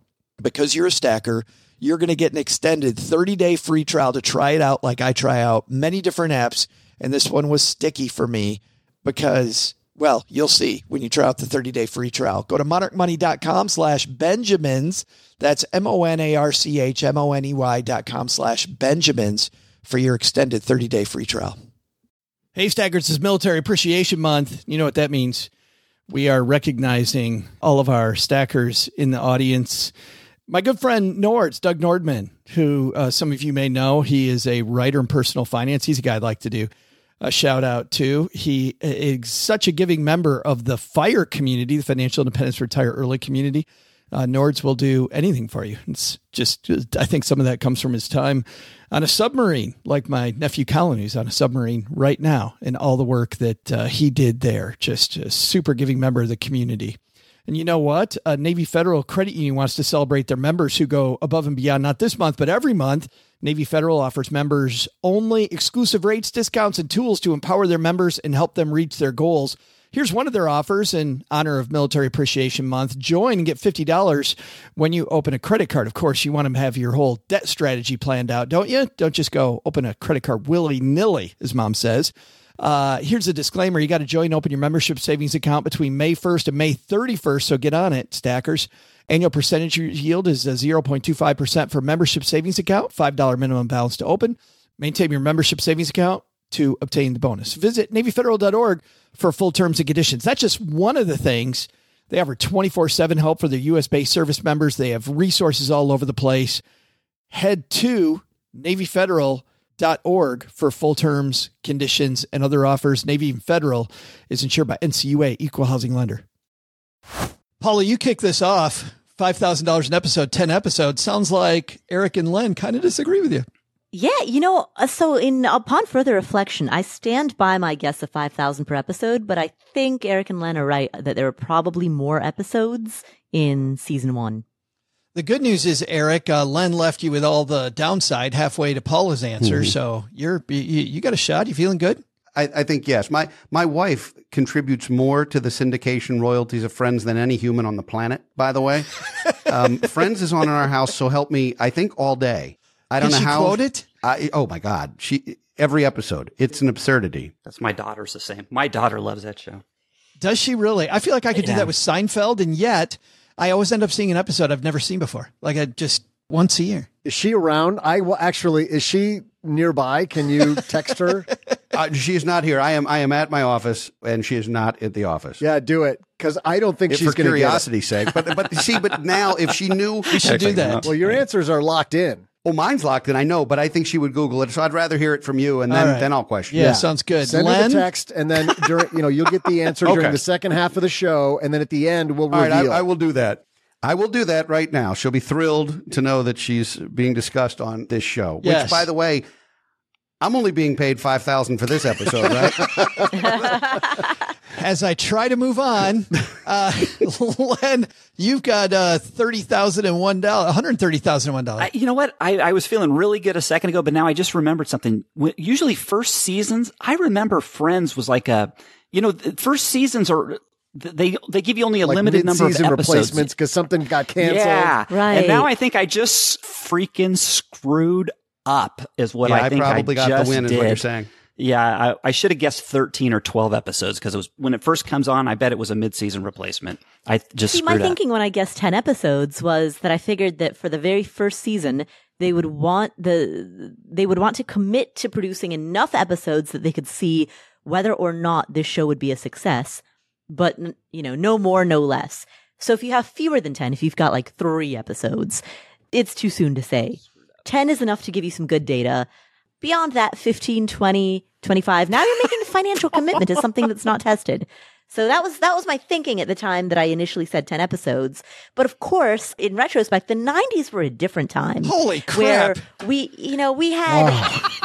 because you're a stacker, you're going to get an extended 30 day free trial to try it out like I try out many different apps. And this one was sticky for me because, well, you'll see when you try out the 30 day free trial. Go to monarchmoney.com slash Benjamins. That's M O N A R C H M O N E Y dot com slash Benjamins for your extended 30 day free trial. Hey, Stackers, is Military Appreciation Month. You know what that means. We are recognizing all of our stackers in the audience my good friend Nords, Doug Nordman, who uh, some of you may know, he is a writer in personal finance. He's a guy I'd like to do a shout out to. He is such a giving member of the FIRE community, the Financial Independence Retire Early community. Uh, Nords will do anything for you. It's just, I think some of that comes from his time on a submarine, like my nephew Colin, who's on a submarine right now, and all the work that uh, he did there. Just a super giving member of the community. And you know what? Navy Federal Credit Union wants to celebrate their members who go above and beyond, not this month, but every month. Navy Federal offers members only exclusive rates, discounts, and tools to empower their members and help them reach their goals. Here's one of their offers in honor of Military Appreciation Month. Join and get $50 when you open a credit card. Of course, you want to have your whole debt strategy planned out, don't you? Don't just go open a credit card willy nilly, as mom says. Uh, here's a disclaimer you got to join and open your membership savings account between May 1st and May 31st. So get on it, stackers. Annual percentage yield is 0.25% for membership savings account, $5 minimum balance to open. Maintain your membership savings account to obtain the bonus. Visit NavyFederal.org for full terms and conditions. That's just one of the things. They offer 24 7 help for their US based service members. They have resources all over the place. Head to Navy Federal org for full terms, conditions, and other offers. Navy Federal is insured by NCUA, equal housing lender. Paula, you kick this off. $5,000 an episode, 10 episodes. Sounds like Eric and Len kind of disagree with you. Yeah, you know, uh, so in upon further reflection, I stand by my guess of 5,000 per episode, but I think Eric and Len are right that there are probably more episodes in season 1. The good news is, Eric, uh, Len left you with all the downside halfway to Paula's answer. Mm-hmm. So you're you, you, got a shot. You feeling good? I, I, think yes. My my wife contributes more to the syndication royalties of Friends than any human on the planet. By the way, (laughs) um, Friends is on in our house, so help me. I think all day. I don't Can know she how. quote it? I, oh my God. She, every episode. It's an absurdity. That's my daughter's the same. My daughter loves that show. Does she really? I feel like I could do that with Seinfeld, and yet I always end up seeing an episode I've never seen before. Like I just once a year. Is she around? I will actually. Is she nearby? Can you text her? (laughs) Uh, she is not here. I am, I am at my office and she is not at the office. yeah, do it because I don't think If she's for going to get it. curiosity's sake. But, but see, but now if she knew, We should do that. Well, your answers are locked in. Oh, mine's locked and I know, but I think she would Google it. So I'd rather hear it from you and then, All right. then I'll question. Yeah, it. sounds good. Send her the text, and then (laughs) during you know you'll get the answer during the second half of the show, and then at the end we'll All right, reveal. I, I will do that. I will do that right now. She'll be thrilled to know that she's being discussed on this show. Yes. Which, by the way, I'm only being paid five thousand for this episode, right? (laughs) as I try to move on, uh, (laughs) Len, you've got uh, thirty thousand and one dollar, one hundred thirty thousand and one dollars. I, you know what? I, I was feeling really good a second ago, but now I just remembered something. Usually, first seasons, I remember Friends was like a, you know, first seasons are they they give you only a like limited number of mid-season episodes. replacements because something got canceled. Yeah, Right. And now I think I just freaking screwed up. Is what yeah, I I, think probably I got just the win, did. is what you're saying. Yeah, I, I should have guessed 13 or 12 episodes because it was when it first comes on. I bet it was a mid-season replacement. I just See, my up. thinking when I guessed 10 episodes was that I figured that for the very first season, they would want the, they would want to commit to producing enough episodes that they could see whether or not this show would be a success, but, you know, no more, no less. So if you have fewer than 10, if you've got like three episodes, it's too soon to say. 10 is enough to give you some good data. Beyond that, 15, 20, 25. Now you're making a financial (laughs) commitment to something that's not tested. So that was that was my thinking at the time that I initially said 10 episodes. But of course, in retrospect, the 90s were a different time. Holy crap. Where crap. we, you know, we had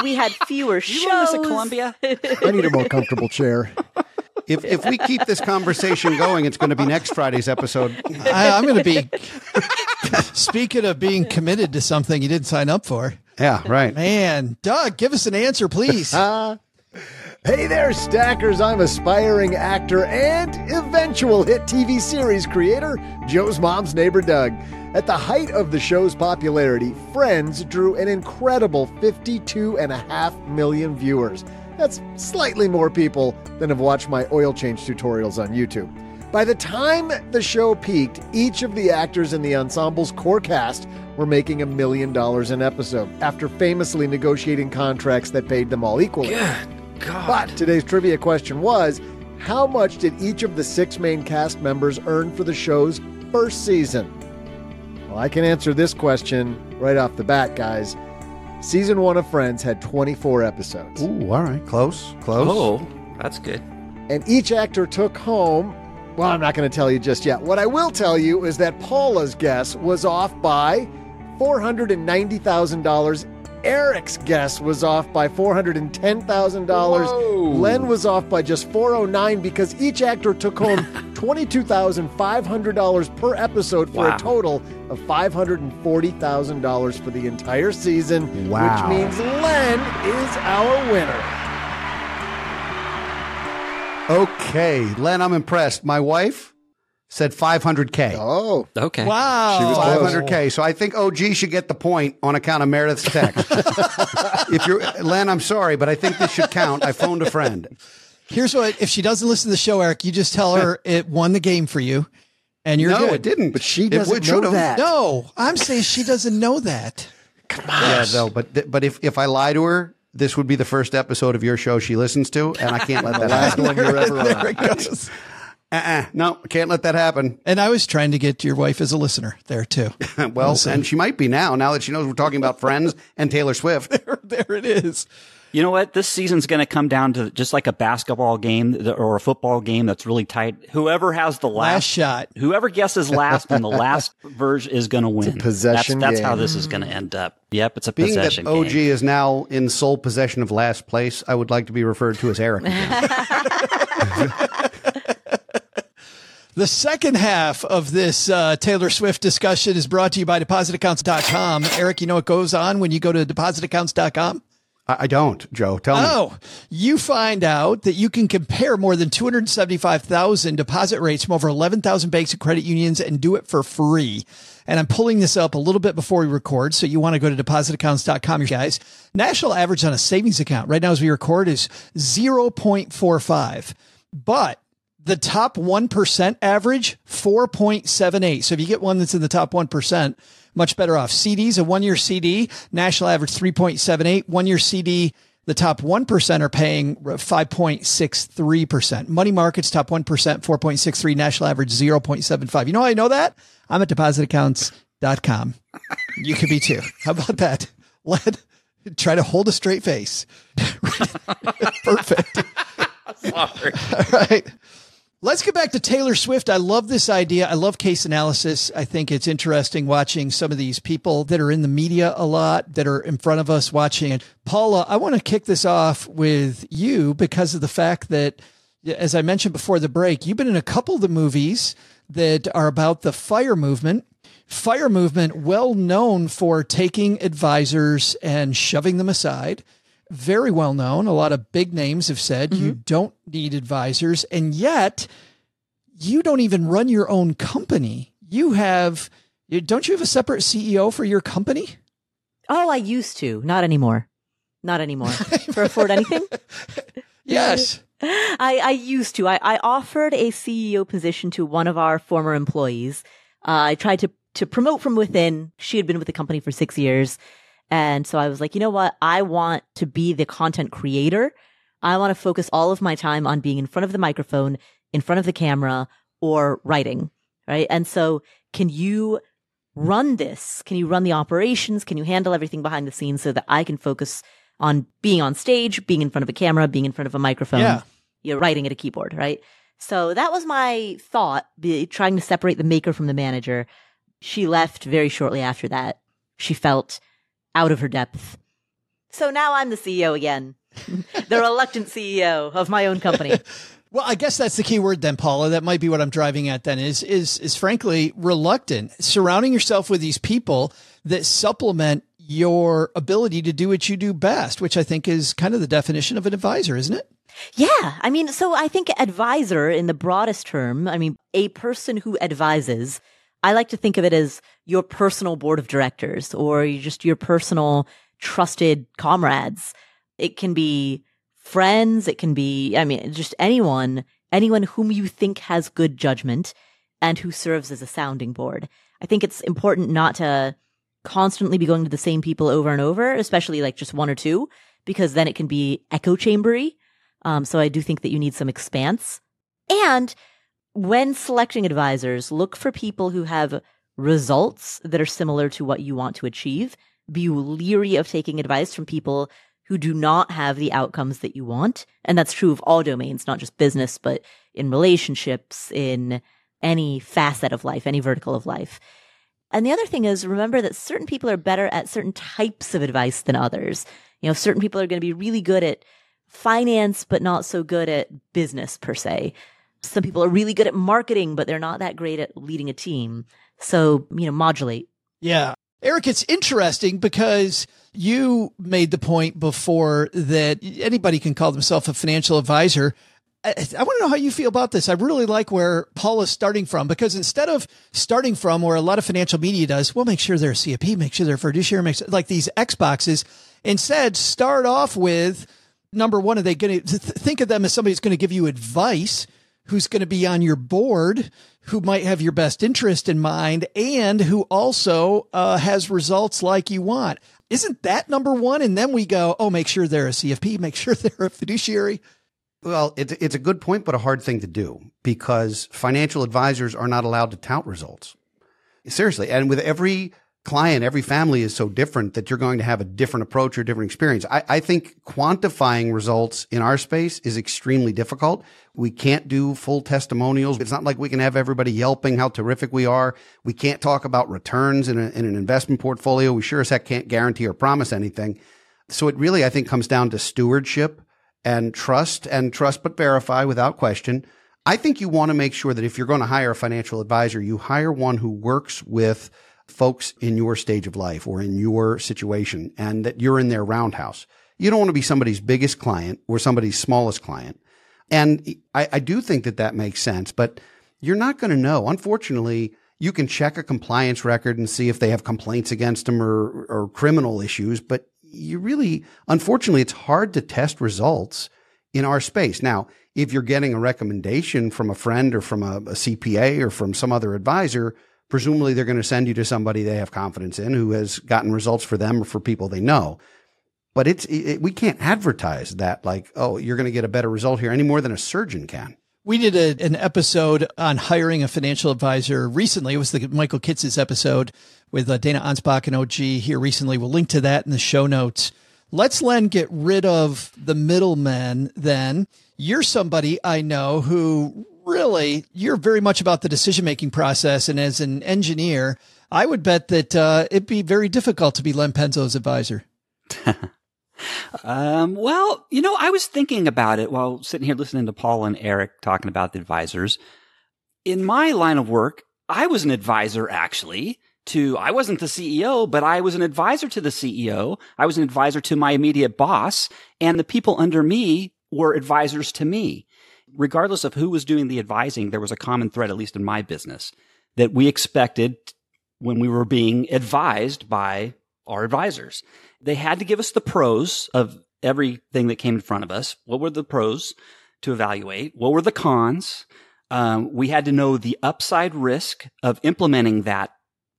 we had fewer Did you learn shows. this at Columbia? (laughs) I need a more comfortable chair. If if we keep this conversation going, it's going to be next Friday's episode. I, I'm going to be (laughs) speaking of being committed to something you didn't sign up for. Yeah, right. Man, Doug, give us an answer, please. (laughs) Hey there, stackers. I'm aspiring actor and eventual hit TV series creator, Joe's mom's neighbor, Doug. At the height of the show's popularity, Friends drew an incredible 52.5 million viewers. That's slightly more people than have watched my oil change tutorials on YouTube. By the time the show peaked, each of the actors in the ensemble's core cast were making a million dollars an episode after famously negotiating contracts that paid them all equally. But today's trivia question was how much did each of the six main cast members earn for the show's first season? Well, I can answer this question right off the bat, guys. Season one of Friends had 24 episodes, Ooh, all right. Close. Close. Oh, that's good. and each actor took home. Well, I'm not going to tell you just yet. What I will tell you is that Paula's guess was off by $490,000. Eric's guess was off by $410,000. Len was off by just 409 because each actor took home (laughs) $22,500 per episode for Wow. a total of $540,000 for the entire season, Wow. which means Len is our winner. Okay, Len, I'm impressed. My wife said 500k. Oh, Okay. wow. She was 500k. So I think OG should get the point on account of Meredith's text. (laughs) if you're Len, I'm sorry, but I think this should count. I phoned a friend. Here's what if she doesn't listen to the show, Eric, you just tell her (laughs) it won the game for you and you're no, good. it didn't. But she doesn't would- know that. No, I'm saying she doesn't know that. Come on. Yeah, no, but th- but if if I lie to her, this would be the first episode of your show she listens to, and I can't let that (laughs) last happen. one you're ever There on. It goes. Uh-uh, no, can't let that happen. And I was trying to get your wife as a listener there too. (laughs) Well, Listen. and she might be now. Now that she knows we're talking about Friends and Taylor Swift. (laughs) there it is. You know what? This season's going to come down to just like a basketball game or a football game that's really tight. Whoever has the last, Last shot. whoever guesses last in the (laughs) last version is going to win. possession That's, that's how this is going to end up. Yep, it's a Being that possession OG game. is now in sole possession of last place, I would like to be referred to as Eric. The second half of this uh, Taylor Swift discussion is brought to you by depositaccounts.com. Eric, you know what goes on when you go to depositaccounts.com? I, I don't, Joe. Tell me. Oh, you find out that you can compare more than 275,000 deposit rates from over 11,000 banks and credit unions and do it for free. And I'm pulling this up a little bit before we record. So you want to go to depositaccounts.com, you guys. National average on a savings account right now as we record is 0.45. But the top 1% average, 4.78. So if you get one that's in the top 1%, much better off. CDs, a one year CD, national average 3.78. One year CD, the top 1% are paying 5.63%. Money markets, top 1%, 4.63. National average, 0.75. You know how I know that? I'm at depositaccounts.com. You could be too. How about that? Let try to hold a straight face. (laughs) Perfect. (laughs) Sorry. All right. Let's get back to Taylor Swift. I love this idea. I love case analysis. I think it's interesting watching some of these people that are in the media a lot that are in front of us watching it. Paula, I want to kick this off with you because of the fact that, as I mentioned before the break, you've been in a couple of the movies that are about the fire movement. Fire movement, well known for taking advisors and shoving them aside very well known. A lot of big names have said mm-hmm. you don't need advisors, and yet you don't even run your own company. You have, don't you have a separate CEO for your company? Oh, I used to. Not anymore. Not anymore. (laughs) for afford anything? (laughs) yes. I, I used to. I, I offered a CEO position to one of our former employees. Uh, I tried to, to promote from within. She had been with the company for six years. And so I was like, you know what? I want to be the content creator. I want to focus all of my time on being in front of the microphone, in front of the camera, or writing. Right. And so can you run this? Can you run the operations? Can you handle everything behind the scenes so that I can focus on being on stage, being in front of a camera, being in front of a microphone, yeah. you're writing at a keyboard, right? So that was my thought, be, trying to separate the maker from the manager. She left very shortly after that. She felt out of her depth. So now I'm the CEO again, (laughs) the reluctant CEO of my own company. (laughs) Well, I guess that's the key word then, Paula. That might be what I'm driving at then is, is, is frankly reluctant. Surrounding yourself with these people that supplement your ability to do what you do best, which I think is kind of the definition of an advisor, isn't it? Yeah. I mean, so I think advisor in the broadest term, I mean, a person who advises I like to think of it as your personal board of directors or just your personal trusted comrades. It can be friends. It can be, I mean, just anyone, anyone whom you think has good judgment and who serves as a sounding board. I think it's important not to constantly be going to the same people over and over, especially like just one or two, because then it can be echo chambery. Um, so I do think that you need some expanse. And when selecting advisors, look for people who have results that are similar to what you want to achieve. Be leery of taking advice from people who do not have the outcomes that you want. And that's true of all domains, not just business, but in relationships, in any facet of life, any vertical of life. And the other thing is remember that certain people are better at certain types of advice than others. You know, certain people are going to be really good at finance, but not so good at business per se. Some people are really good at marketing, but they're not that great at leading a team. So, you know, modulate. Yeah. Eric, it's interesting because you made the point before that anybody can call themselves a financial advisor. I, I want to know how you feel about this. I really like where Paul is starting from because instead of starting from where a lot of financial media does, we'll make sure they're a CFP, make sure they're a fiduciary, make sure, like these X boxes. Instead, start off with number one, are they going to think of them as somebody who's going to give you advice? who's going to be on your board, who might have your best interest in mind, and who also uh, has results like you want. Isn't that number one? And then we go, oh, make sure they're a CFP, make sure (laughs) they're a fiduciary. Well, it's, it's a good point, but a hard thing to do because financial advisors are not allowed to tout results. Seriously. And with every client, every family is so different that you're going to have a different approach or different experience. I, I, think quantifying results in our space is extremely difficult. We can't do full testimonials. It's not like we can have everybody yelping how terrific we are. We can't talk about returns in, a, in an investment portfolio. We sure as heck can't guarantee or promise anything. So it really, I think, comes down to stewardship and trust and trust but verify without question. I think you want to make sure that if you're going to hire a financial advisor, you hire one who works with folks in your stage of life or in your situation and that you're in their roundhouse. You don't want to be somebody's biggest client or somebody's smallest client. And I, I do think that that makes sense, but you're not going to know. Unfortunately, you can check a compliance record and see if they have complaints against them or, or criminal issues, but you really, unfortunately, it's hard to test results in our space. Now, if you're getting a recommendation from a friend or from a, a CPA or from some other advisor, presumably they're going to send you to somebody they have confidence in who has gotten results for them or for people they know. But it's it, we can't advertise that like, oh, you're going to get a better result here any more than a surgeon can. We did a, an episode on hiring a financial advisor recently. It was the Michael Kitces episode with uh, Dana Anspach and OG here recently. We'll link to that in the show notes. Let's, Len, get rid of the middlemen then. You're somebody I know who really, you're very much about the decision making process. And as an engineer, I would bet that uh, it'd be very difficult to be Len Penzo's advisor. (laughs) um, well, you know, I was thinking about it while sitting here listening to Paul and Eric talking about the advisors. In my line of work, I was an advisor actually to, I wasn't the CEO, but I was an advisor to the CEO. I was an advisor to my immediate boss and the people under me were advisors to me. Regardless of who was doing the advising, there was a common thread, at least in my business, that we expected when we were being advised by our advisors. They had to give us the pros of everything that came in front of us. What were the pros to evaluate? What were the cons? Um, we had to know the upside risk of implementing that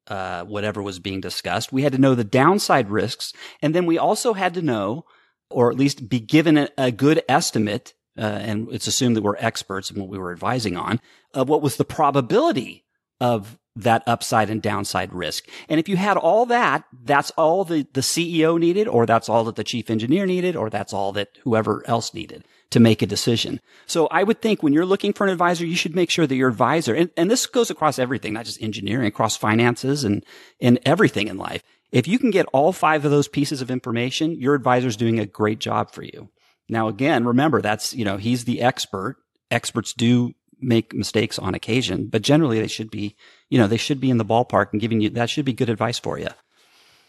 uh, whatever was being discussed. We had to know the downside risks, and then we also had to know, or at least be given a, a good estimate. Uh, and it's assumed that we're experts in what we were advising on of what was the probability of that upside and downside risk. And if you had all that, that's all the, the CEO needed, or that's all that the chief engineer needed, or that's all that whoever else needed to make a decision. So I would think when you're looking for an advisor, you should make sure that your advisor, and, and this goes across everything, not just engineering, across finances and, and everything in life. If you can get all five of those pieces of information, your advisor's doing a great job for you. Now, again, remember that's, you know, he's the expert. Experts do make mistakes on occasion, but generally they should be, you know, they should be in the ballpark and giving you, that should be good advice for you.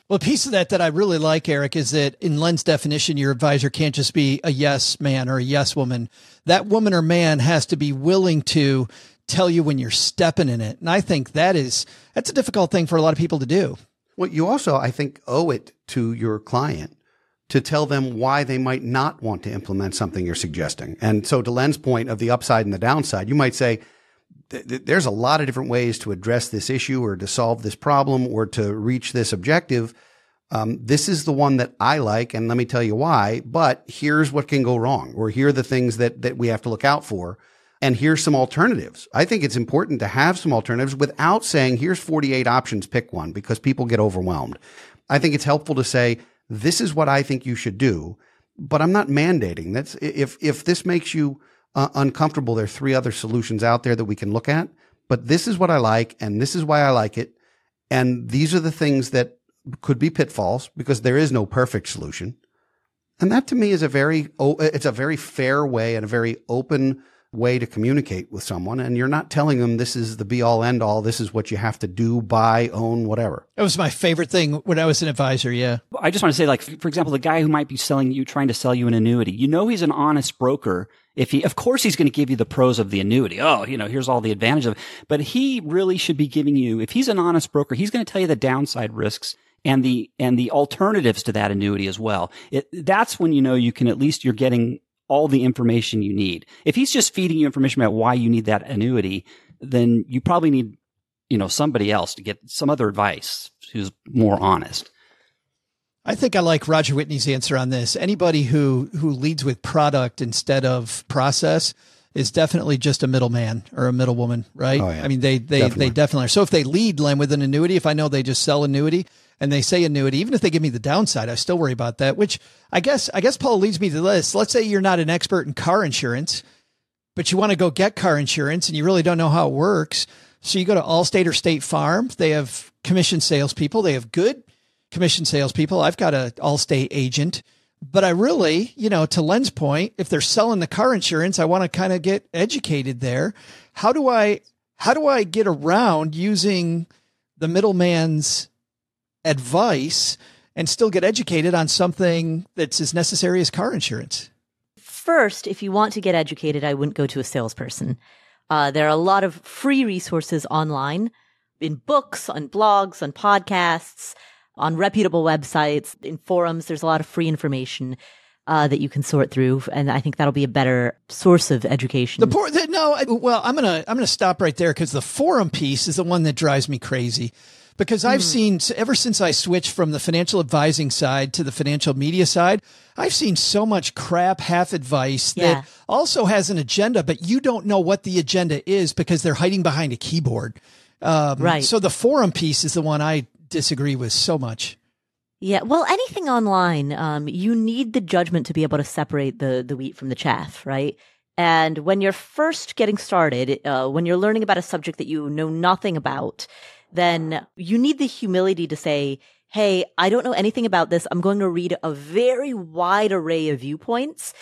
Well, a piece of that that I really like, Eric, is that in Len's definition, your advisor can't just be a yes man or a yes woman. That woman or man has to be willing to tell you when you're stepping in it. And I think that is, that's a difficult thing for a lot of people to do. Well, you also, I think, owe it to your client to tell them why they might not want to implement something you're suggesting. And so to Len's point of the upside and the downside, you might say, there's a lot of different ways to address this issue or to solve this problem or to reach this objective. Um, this is the one that I like, and let me tell you why. But here's what can go wrong, or here are the things that that we have to look out for, and here's some alternatives. I think it's important to have some alternatives without saying here's 48 options, pick one, because people get overwhelmed. I think it's helpful to say this is what I think you should do, but I'm not mandating. That's if if this makes you uh, uncomfortable, there are three other solutions out there that we can look at. But this is what I like, and this is why I like it, and these are the things that could be pitfalls because there is no perfect solution. And that to me is a very it's a very fair way and a very open way to communicate with someone and you're not telling them this is the be all end all this is what you have to do buy own whatever. That was my favorite thing when i was an advisor yeah. I just want to say like for example the guy who might be selling you trying to sell you an annuity you know he's an honest broker if he of course he's going to give you the pros of the annuity. Oh you know here's all the advantages of it. But he really should be giving you if he's an honest broker he's going to tell you the downside risks and the and the alternatives to that annuity as well. It, that's when you know you can at least you're getting all the information you need. If he's just feeding you information about why you need that annuity, then you probably need, you know, somebody else to get some other advice who's more honest. I think I like Roger Whitney's answer on this. Anybody who who leads with product instead of process is definitely just a middleman or a middlewoman, right? Oh, yeah. I mean, they they definitely. they definitely are. So if they lead Len with an annuity, if I know they just sell annuity, and they say annuity, even if they give me the downside, I still worry about that, which I guess, I guess Paul leads me to this. Let's say you're not an expert in car insurance, but you want to go get car insurance and you really don't know how it works. So you go to Allstate or State Farm. They have commission salespeople. They have good commission salespeople. I've got an Allstate agent, but I really, you know, to Len's point, if they're selling the car insurance, I want to kind of get educated there. How do I, how do I get around using the middleman's advice and still get educated on something that's as necessary as car insurance? First, if you want to get educated, I wouldn't go to a salesperson. Uh, there are a lot of free resources online in books, on blogs, on podcasts, on reputable websites, in forums. There's a lot of free information. Uh, that you can sort through, and I think that'll be a better source of education. The poor, the, no, I, well, I'm gonna I'm gonna stop right there because the forum piece is the one that drives me crazy because I've mm. seen ever since I switched from the financial advising side to the financial media side, I've seen so much crap half advice yeah. that also has an agenda, but you don't know what the agenda is because they're hiding behind a keyboard. Um, right. So the forum piece is the one I disagree with so much. Yeah, well, anything online, um, you need the judgment to be able to separate the the wheat from the chaff, right? And when you're first getting started, uh, when you're learning about a subject that you know nothing about, then you need the humility to say, Hey, I don't know anything about this. I'm going to read a very wide array of viewpoints.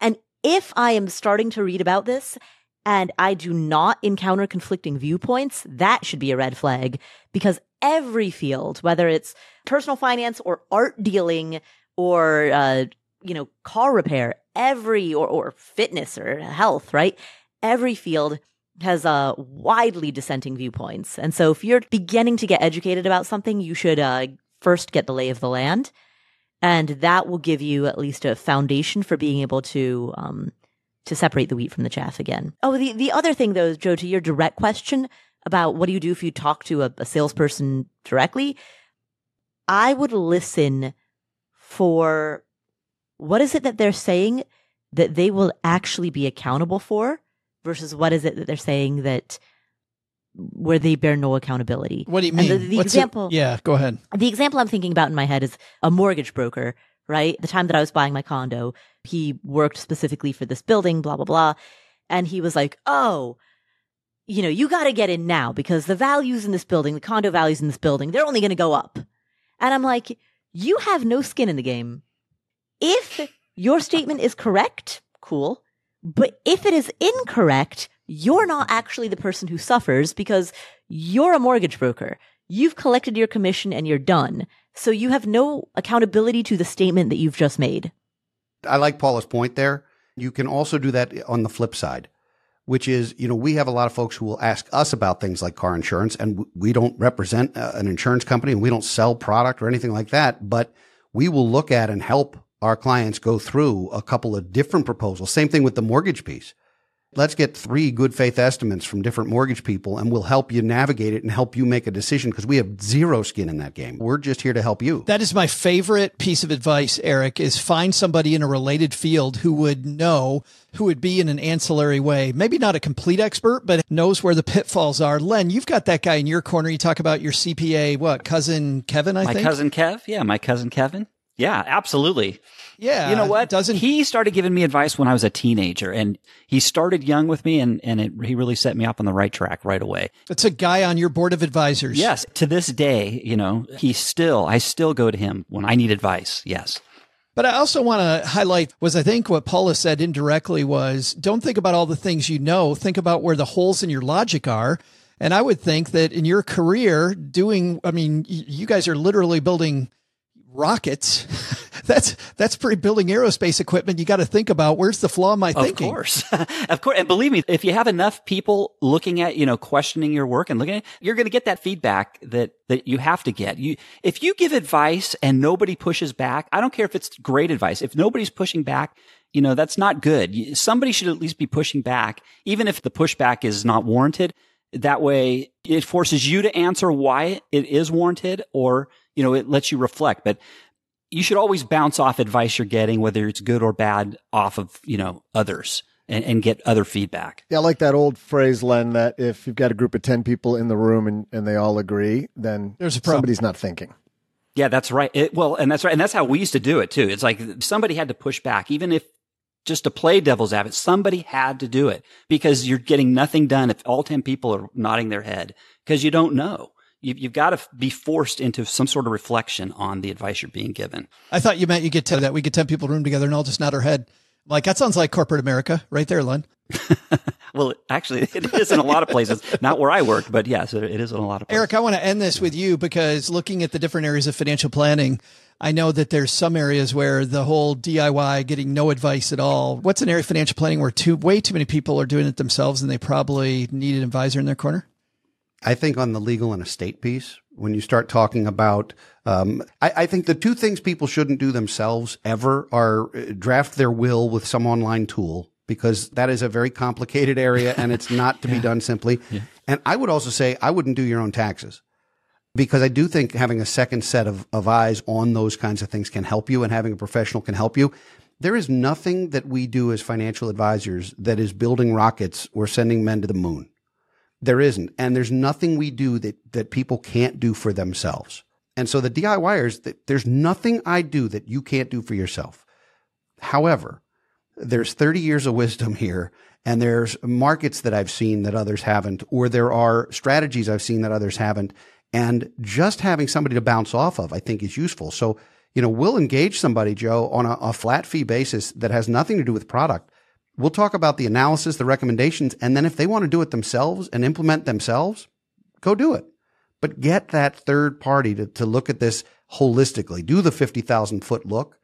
And if I am starting to read about this and I do not encounter conflicting viewpoints, that should be a red flag because every field, whether it's personal finance or art dealing or, uh, you know, car repair, every, or, or fitness or health, right? Every field has uh, widely dissenting viewpoints. And so if you're beginning to get educated about something, you should uh, first get the lay of the land. And that will give you at least a foundation for being able to um, to separate the wheat from the chaff again. Oh, the, the other thing though, Joe, to your direct question about what do you do if you talk to a, a salesperson directly, I would listen for what is it that they're saying that they will actually be accountable for versus what is it that they're saying that where they bear no accountability. What do you mean? And the, the example, it? yeah, go ahead. The example I'm thinking about in my head is a mortgage broker, right? The time that I was buying my condo, he worked specifically for this building, blah, blah, blah. And he was like, oh, you know, you got to get in now because the values in this building, the condo values in this building, they're only going to go up. And I'm like, you have no skin in the game. If your statement is correct, cool. But if it is incorrect, you're not actually the person who suffers because you're a mortgage broker. You've collected your commission and you're done. So you have no accountability to the statement that you've just made. I like Paula's point there. You can also do that on the flip side, which is, you know, we have a lot of folks who will ask us about things like car insurance and we don't represent uh, an insurance company and we don't sell product or anything like that, but we will look at and help our clients go through a couple of different proposals. Same thing with the mortgage piece. Let's get three good faith estimates from different mortgage people and we'll help you navigate it and help you make a decision because we have zero skin in that game. We're just here to help you. That is my favorite piece of advice, Eric, is find somebody in a related field who would know, who would be in an ancillary way. Maybe not a complete expert, but knows where the pitfalls are. Len, you've got that guy in your corner. You talk about your CPA, what, cousin Kevin, I my think? My cousin Kev. Yeah, my cousin Kevin. Yeah, absolutely. Yeah. You know what? Doesn't he started giving me advice when I was a teenager and he started young with me and, and it, he really set me up on the right track right away. It's a guy on your board of advisors. Yes. To this day, you know, he still, I still go to him when I need advice. Yes. But I also want to highlight was I think what Paula said indirectly was don't think about all the things you know, think about where the holes in your logic are. And I would think that in your career doing, I mean, you guys are literally building rockets. (laughs) that's that's pretty building aerospace equipment. You got to think about where's the flaw in my thinking. (laughs) Of course, of course. And believe me, if you have enough people looking at you know questioning your work and looking, at, you're going to get that feedback that that you have to get. You if you give advice and nobody pushes back, I don't care if it's great advice. If nobody's pushing back, you know that's not good. Somebody should at least be pushing back, even if the pushback is not warranted. That way, it forces you to answer why it is warranted or you know, it lets you reflect. But you should always bounce off advice you're getting, whether it's good or bad, off of, you know, others. And, and, get other feedback. Yeah, I like that old phrase, Len, that if you've got a group of 10 people in the room and, and they all agree, then There's a problem. somebody's not thinking. Yeah, that's right. It, well, and that's right. And that's how we used to do it too. It's like somebody had to push back, even if just to play devil's advocate, somebody had to do it because you're getting nothing done if all 10 people are nodding their head because you don't know you, have got to be forced into some sort of reflection on the advice you're being given. I thought you meant you get to that. We get 10 people room together and all just nod our head. Like that sounds like corporate America right there, Len. (laughs) well, actually, (laughs) it is in a lot of places. Not where I work, but yes, it is in a lot of places. Eric, I want to end this with you because looking at the different areas of financial planning, I know that there's some areas where the whole DIY getting no advice at all. What's an area of financial planning where too way too many people are doing it themselves and they probably need an advisor in their corner? I think on the legal and estate piece, when you start talking about, um, I, I, think the two things people shouldn't do themselves ever are uh, draft their will with some online tool because that is a very complicated area and it's (laughs) not to yeah. be done simply. Yeah. And I would also say I wouldn't do your own taxes because I do think having a second set of, of eyes on those kinds of things can help you and having a professional can help you. There is nothing that we do as financial advisors that is building rockets or sending men to the moon. There isn't. And there's nothing we do that, that people can't do for themselves. And so the DIYers, there's nothing I do that you can't do for yourself. However, there's 30 years of wisdom here and there's markets that I've seen that others haven't, or there are strategies I've seen that others haven't. And just having somebody to bounce off of, I think is useful. So, you know, we'll engage somebody, Joe, on a, a flat fee basis that has nothing to do with product. We'll talk about the analysis, the recommendations, and then if they want to do it themselves and implement themselves, go do it. But get that third party to, to look at this holistically. Do the 50,000 foot look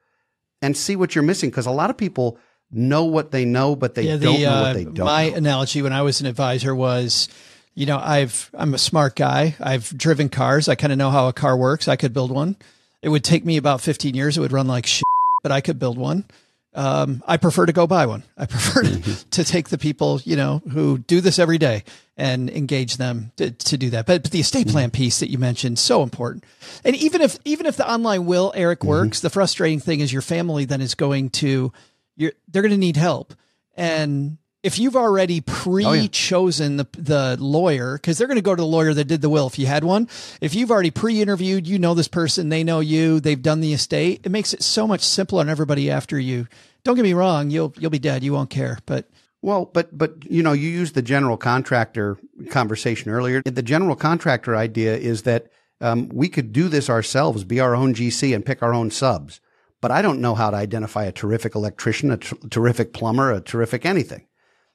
and see what you're missing. Cause a lot of people know what they know, but they yeah, the, don't know uh, what they don't. My know. analogy when I was an advisor was, you know, I've I'm a smart guy. I've driven cars. I kind of know how a car works. I could build one. It would take me about 15 years. It would run like shit, but I could build one. Um, I prefer to go buy one. I (laughs) prefer to, mm-hmm. to take the people, you know, who do this every day and engage them to, to do that. But, but the estate mm-hmm. plan piece that you mentioned, so important. And even if, even if the online will, Eric, mm-hmm. works, mm-hmm. the frustrating thing is your family then is going to, you're, they're going to need help. And if you've already pre-chosen oh, yeah. the the lawyer because they're going to go to the lawyer that did the will if you had one. If you've already pre-interviewed you know this person they know you they've done the estate it makes it so much simpler on everybody after you. Don't get me wrong you'll you'll be dead you won't care but well but but you know you used the general contractor conversation earlier. The general contractor idea is that um, we could do this ourselves be our own gc and pick our own subs. But i don't know how to identify a terrific electrician a tr- terrific plumber a terrific anything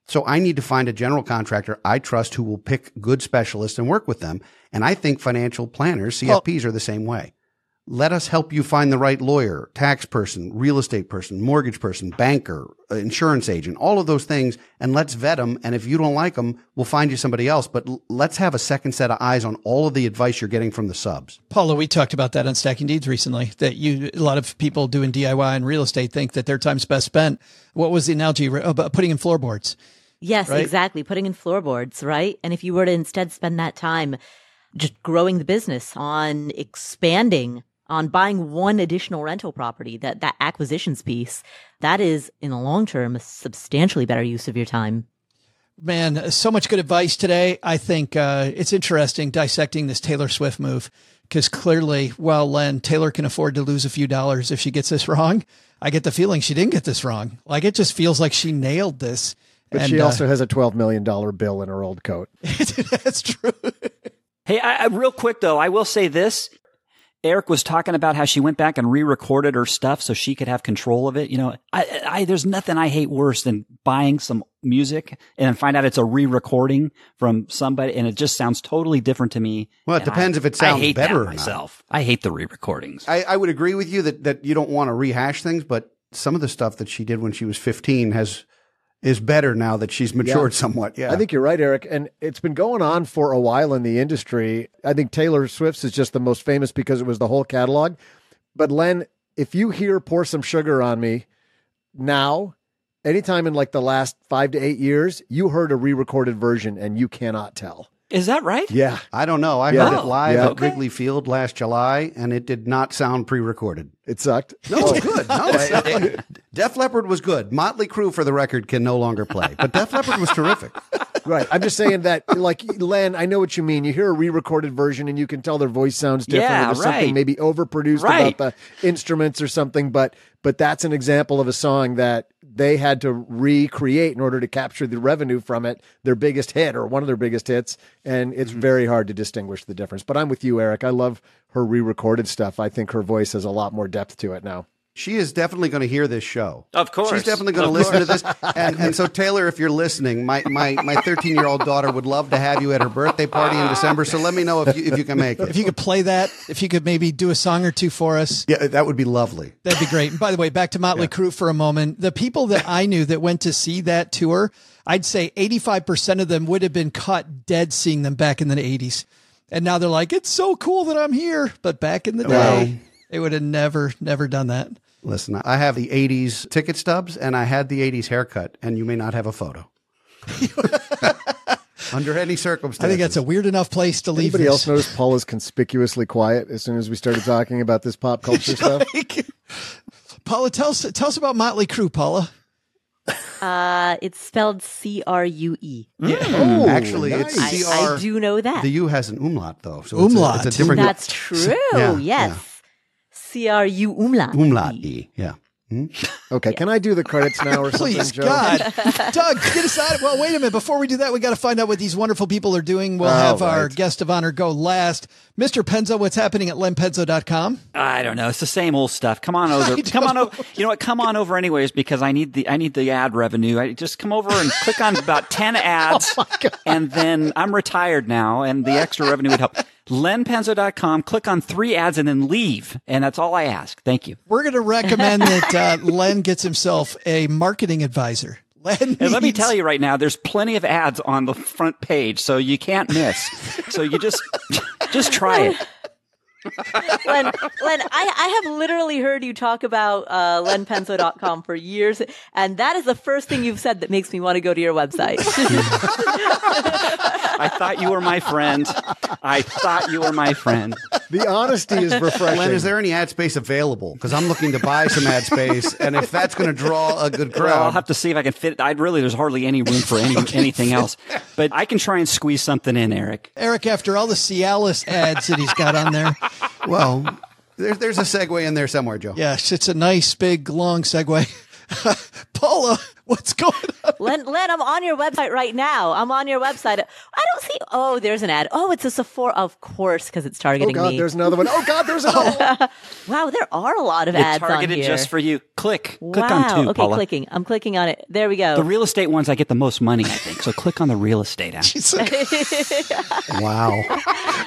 so I need to find a general contractor I trust who will pick good specialists and work with them. And I think financial planners, CFPs, well, are the same way. Let us help you find the right lawyer, tax person, real estate person, mortgage person, banker, uh, insurance agent, all of those things. And let's vet them. And if you don't like them, we'll find you somebody else. But l- let's have a second set of eyes on all of the advice you're getting from the subs. Paula, we talked about that on Stacking Deeds recently, that you, a lot of people doing DIY and real estate think that their time's best spent. What was the analogy about putting in floorboards? Yes, right? exactly. Putting in floorboards, right? And if you were to instead spend that time just growing the business on expanding on buying one additional rental property, that, that acquisitions piece, that is in the long term a substantially better use of your time. Man, so much good advice today. I think uh, it's interesting dissecting this Taylor Swift move because clearly, while Len Taylor can afford to lose a few dollars if she gets this (laughs) wrong, I get the feeling she didn't get this wrong. Like it just feels like she nailed this. But and, she uh, also uh, has a $12 million bill in her old coat. (laughs) That's true. hey, I, I, real quick though, I will say this. Eric was talking about how she went back and re-recorded her stuff so she could have control of it. You know, I, I, there's nothing I hate worse than buying some music and then find out it's a re-recording from somebody and it just sounds totally different to me. Well, it depends I, if it sounds I hate better that myself. I hate the re-recordings. I, I would agree with you that, that you don't want to rehash things, but some of the stuff that she did when she was 15 has is better now that she's matured yeah. somewhat. Yeah. I think you're right, Eric. And it's been going on for a while in the industry. I think Taylor Swift's is just the most famous because it was the whole catalog. But Len, if you hear Pour Some Sugar on Me now, anytime in like the last five to eight years, you heard a re recorded version and you cannot tell. Is that right? Yeah. I don't know. I yeah. heard it oh, live yeah. at okay. Wrigley Field last July, and it did not sound pre-recorded. It sucked. No, it's (laughs) good. No, it, sucked. Def Leppard was good. Motley Crue, for the record, can no longer play, but Def Leppard was terrific. (laughs) Right. I'm just saying that, like, Len, I know what you mean. You hear a re-recorded version, and you can tell their voice sounds different. Yeah, there's right. something maybe overproduced right. about the instruments or something. But but that's an example of a song that they had to recreate in order to capture the revenue from it, their biggest hit or one of their biggest hits. And it's mm-hmm. very hard to distinguish the difference. But I'm with you, Eric. I love her re recorded stuff. I think her voice has a lot more depth to it now. She is definitely going to hear this show. Of course. She's definitely going to Of listen to this. And, and so, Taylor, if you're listening, my, my, my 13 year old daughter would love to have you at her birthday party in December. So let me know if you, if you can make it. If you could play that, if you could maybe do a song or two for us, Yeah, that would be lovely. that'd be great. And by the way, back to Motley Crue for a moment. The people that I knew that went to see that tour, I'd say 85% of them would have been caught dead seeing them back in the 80s. And now they're like, it's so cool that I'm here. But back in the day, Well- they would have never, never done that. Listen, I have the 80s ticket stubs and I had the 80s haircut, and you may not have a photo. (laughs) Under any circumstances. I think that's a weird enough place to leave Anybody this. else notice Paula's conspicuously quiet as soon as we started talking about this pop (laughs) culture stuff? Paula, tell us, tell us about Motley Crue, Paula. Uh, it's spelled C R U E. Oh, Actually, nice. it's I, do know that. The U has an umlaut, though. So it's a- Umlaut. It's a, different That's true. Yeah, yes. C R U umlaut. umlaut E. Yeah. Hmm? (laughs) Okay, can I do the credits now or (laughs) something, Please, Joe? God. (laughs) Doug, get us out. Of, Well, wait a minute. Before we do that, we got to find out what these wonderful people are doing. We'll Oh, have our guest of honor go last. Mr. Penzo, what's happening at lenpenzo.com? I don't know. It's the same old stuff. Come on over. Come on over. You know what? Come on over anyways because I need the I need the ad revenue. I just come over and click on about ten oh, ads, and then I'm retired now, and the extra revenue would help. lenpenzo.com. Click on three ads and then leave, and that's all I ask. Thank you. We're going to recommend (laughs) that uh, Len gets himself a marketing advisor. Len And let me tell you right now, there's plenty of ads on the front page, so you can't miss. so you just (laughs) just try it. Len, Len, I, I have literally heard you talk about uh, lenpenzo.com for years, and that is the first thing you've said that makes me want to go to your website. (laughs) I thought you were my friend. I thought you were my friend. The honesty is refreshing. Len, is there any ad space available? Because I'm looking to buy some ad space, and if that's going to draw a good Well, I'll have to see if I can fit. I really, there's hardly any room for any anything else. But I can try and squeeze something in, Eric. Eric, after all the Cialis ads that he's got on there, well, there's there's a segue in there somewhere, Joe. yes, it's a nice, big, long segue. (laughs) Paula, (laughs) what's going on? Len, Len, I'm on your website right now. I'm on your website. I don't see. Oh, there's an ad. Oh, it's a Sephora. Of course, because it's targeting Oh targeting God, me. there's another one. Oh God, there's another (laughs) one. Wow, there are a lot of It's ads on targeted here. just for you. Click, wow. click on two, okay, Paula. clicking. I'm clicking on it. There we go. The real estate ones, I get the most money, I think. So click on the real estate ad. He's like, Wow.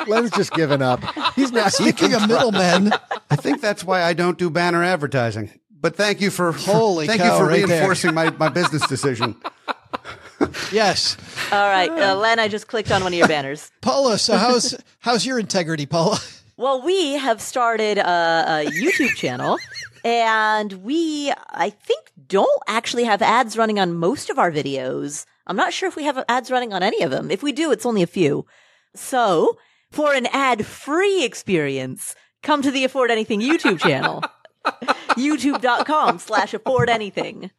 Len's just given up. He's not speaking of middlemen, I think that's why I don't do banner advertising. But thank you for Holy thank cow, you for right there. reinforcing my, my business (laughs) decision. yes. All right, uh, Len, I just clicked on one of your banners. (laughs) Paula, so how's how's your integrity, Paula? Well, we have started a, a YouTube channel, and we, I think, don't actually have ads running on most of our videos. I'm not sure if we have ads running on any of them. If we do, it's only a few. So, for an ad-free experience, come to the Afford Anything YouTube channel. (laughs) YouTube.com slash afford anything.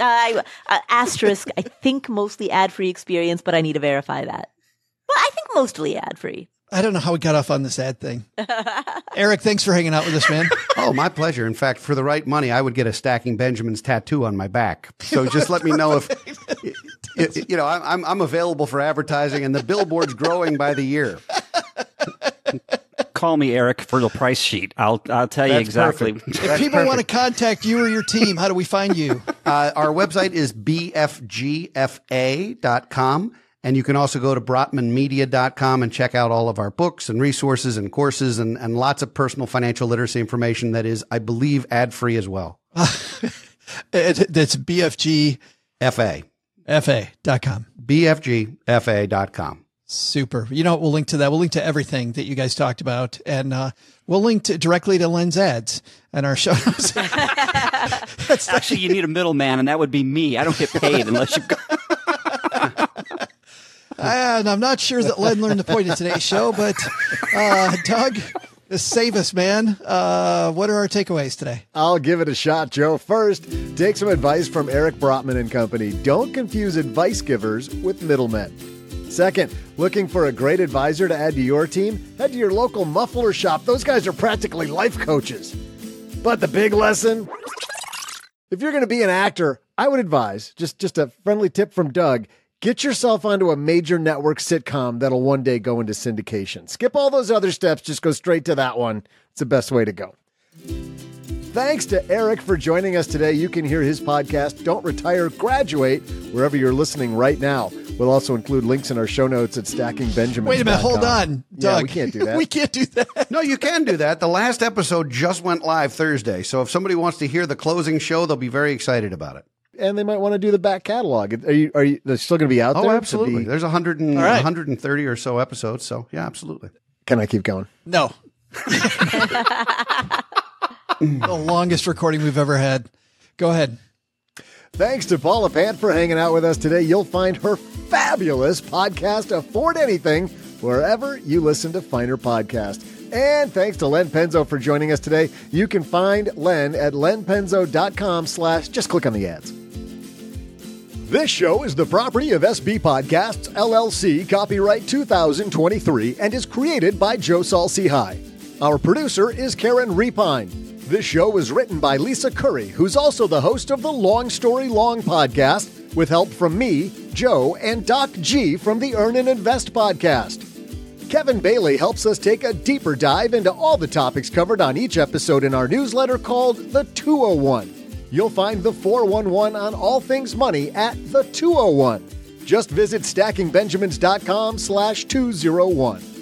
I, uh, asterisk, I think mostly ad-free experience, but I need to verify that. Well, I think mostly ad-free. I don't know how we got off on this ad thing. (laughs) Eric, thanks for hanging out with us, man. Oh, my pleasure. In fact, for the right money, I would get a stacking Benjamins tattoo on my back. So just let me know if you know I'm I'm- I'm available for advertising, and the billboard's growing by the year. Call me, Eric, for the price sheet. I'll I'll tell you exactly. perfect. If That's people want to contact you or your team, how do we find you? (laughs) Uh, our website is bfgfa.com. And you can also go to brotmanmedia.com and check out all of our books and resources and courses and, and lots of personal financial literacy information that is, I believe, ad free as well. (laughs) It, that's bfgfa.com. FA. BFGFA.com. Super. You know what? We'll link to that. We'll link to everything that you guys talked about. And uh, we'll link to, directly to Len's ads and our show notes. (laughs) That's Actually, you need a middleman, and that would be me. I don't get paid unless you've. (laughs) And I'm not sure that Len learned the point of today's show, but uh, Doug, save us, man. Uh, what are our takeaways today? I'll give it a shot, Joe. First, take some advice from Eric Brotman and Company. Don't confuse advice givers with middlemen. Second, looking for a great advisor to add to your team? Head to your local muffler shop. Those guys are practically life coaches. But the big lesson if you're going to be an actor, I would advise just, just a friendly tip from Doug get yourself onto a major network sitcom that'll one day go into syndication. Skip all those other steps, just go straight to that one. It's the best way to go. Thanks to Eric for joining us today. You can hear his podcast, Don't Retire, Graduate, wherever you're listening right now. We'll also include links in our show notes at stackingbenjamin. Wait a minute, hold on, Yeah, we can't do (laughs) that. we can't do that. No, you can do that. The last episode just went live Thursday. So if somebody wants to hear the closing show, they'll be very excited about it. and they might want to do the back catalog. Are you? Are you? They're still going to be out Oh, there? to absolutely. be- There's 100 and, All right. 130 or so episodes. So, yeah, absolutely. can I keep going? No. (laughs) (laughs) Mm. the longest recording we've ever had. Go ahead. Thanks to Paula Pant for hanging out with us today. You'll find her fabulous podcast, Afford Anything, wherever you listen to finer Podcast. And thanks to Len Penzo for joining us today. You can find Len at lenpenzo.com slash, just click on the ads. This show is the property of SB Podcasts, LLC, copyright 2023, and is created by Joe Saul-Sehy. Our producer is Karen Repine. This show was written by Lisa Curry, who's also the host of the Long Story Long podcast, with help from me, Joe, and Doc G from the Earn and Invest podcast. Kevin Bailey helps us take a deeper dive into all the topics covered on each episode in our newsletter called The 201. You'll find the 411 on all things money at The 201. Just visit stackingbenjamins.com slash 201.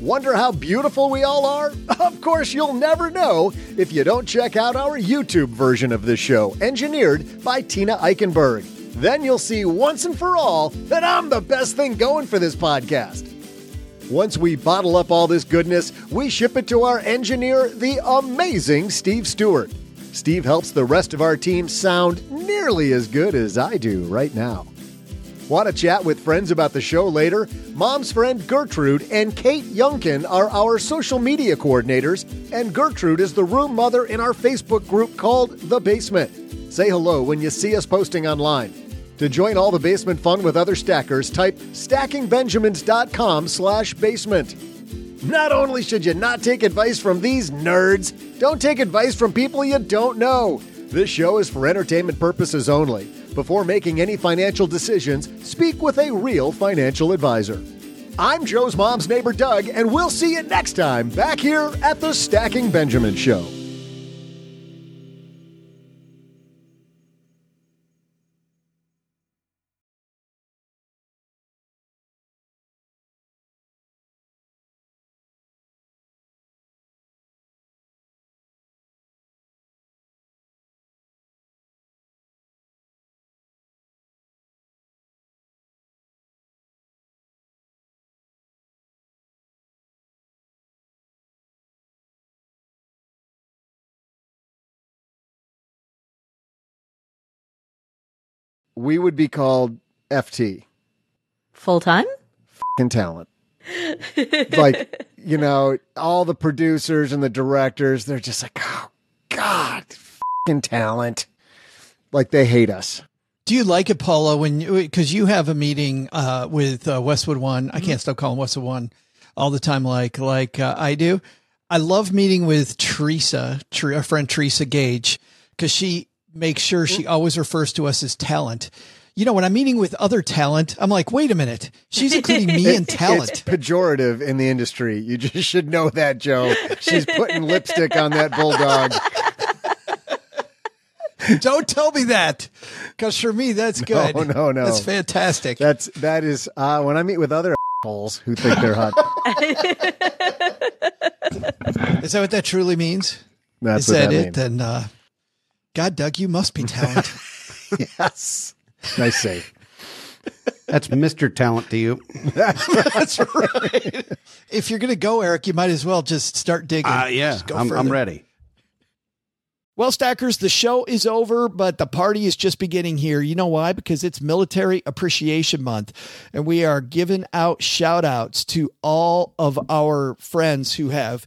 Wonder how beautiful we all are? (laughs) Of course, you'll never know if you don't check out our YouTube version of this show, engineered by Tina Eichenberg. Then you'll see once and for all that I'm the best thing going for this podcast. Once we bottle up all this goodness, we ship it to our engineer, the amazing Steve Stewart. Steve helps the rest of our team sound nearly as good as I do right now. Want to chat with friends about the show later? Mom's friend Gertrude and Kate Youngkin are our social media coordinators, and Gertrude is the room mother in our Facebook group called The Basement. Say hello when you see us posting online. To join all the basement fun with other stackers, type stackingbenjamins.com slash basement. Not only should you not take advice from these nerds, don't take advice from people you don't know. This show is for entertainment purposes only. Before making any financial decisions, speak with a real financial advisor. I'm Joe's mom's neighbor, Doug, and we'll see you next time back here at the Stacking Benjamin Show. We would be called FT, Full time? fucking talent. like, you know, all the producers and the directors, they're just like, oh, God, fucking talent. Like, they hate us. Do you like it, Paula, when because you have a meeting uh, with uh, Westwood One? I can't stop calling Westwood One all the time, like like uh, I do. I love meeting with Teresa, Ter- our friend Teresa Gage, because she makes sure she always refers to us as talent. You know, when I'm meeting with other talent, I'm like, wait a minute, she's including me in (laughs) It's talent. (laughs) pejorative in the industry. You just should know that, Joe. She's putting lipstick on that bulldog. (laughs) Don't tell me that, because for me, that's good. No, no, no. that's fantastic. That's that is uh, when I meet with other assholes who think they're hot. Is that what that truly means? That's Is what that, that it? means. Then, uh, God, Doug, you must be talent. (laughs) yes. Nice save. That's Mr. Talent to you. (laughs) That's right. if you're going to go, Eric, you might as well just start digging. Uh, yeah, go I'm, I'm ready. Well, Stackers, the show is over, but the party is just beginning here. You know why? Because it's Military Appreciation Month, and we are giving out shout outs to all of our friends who have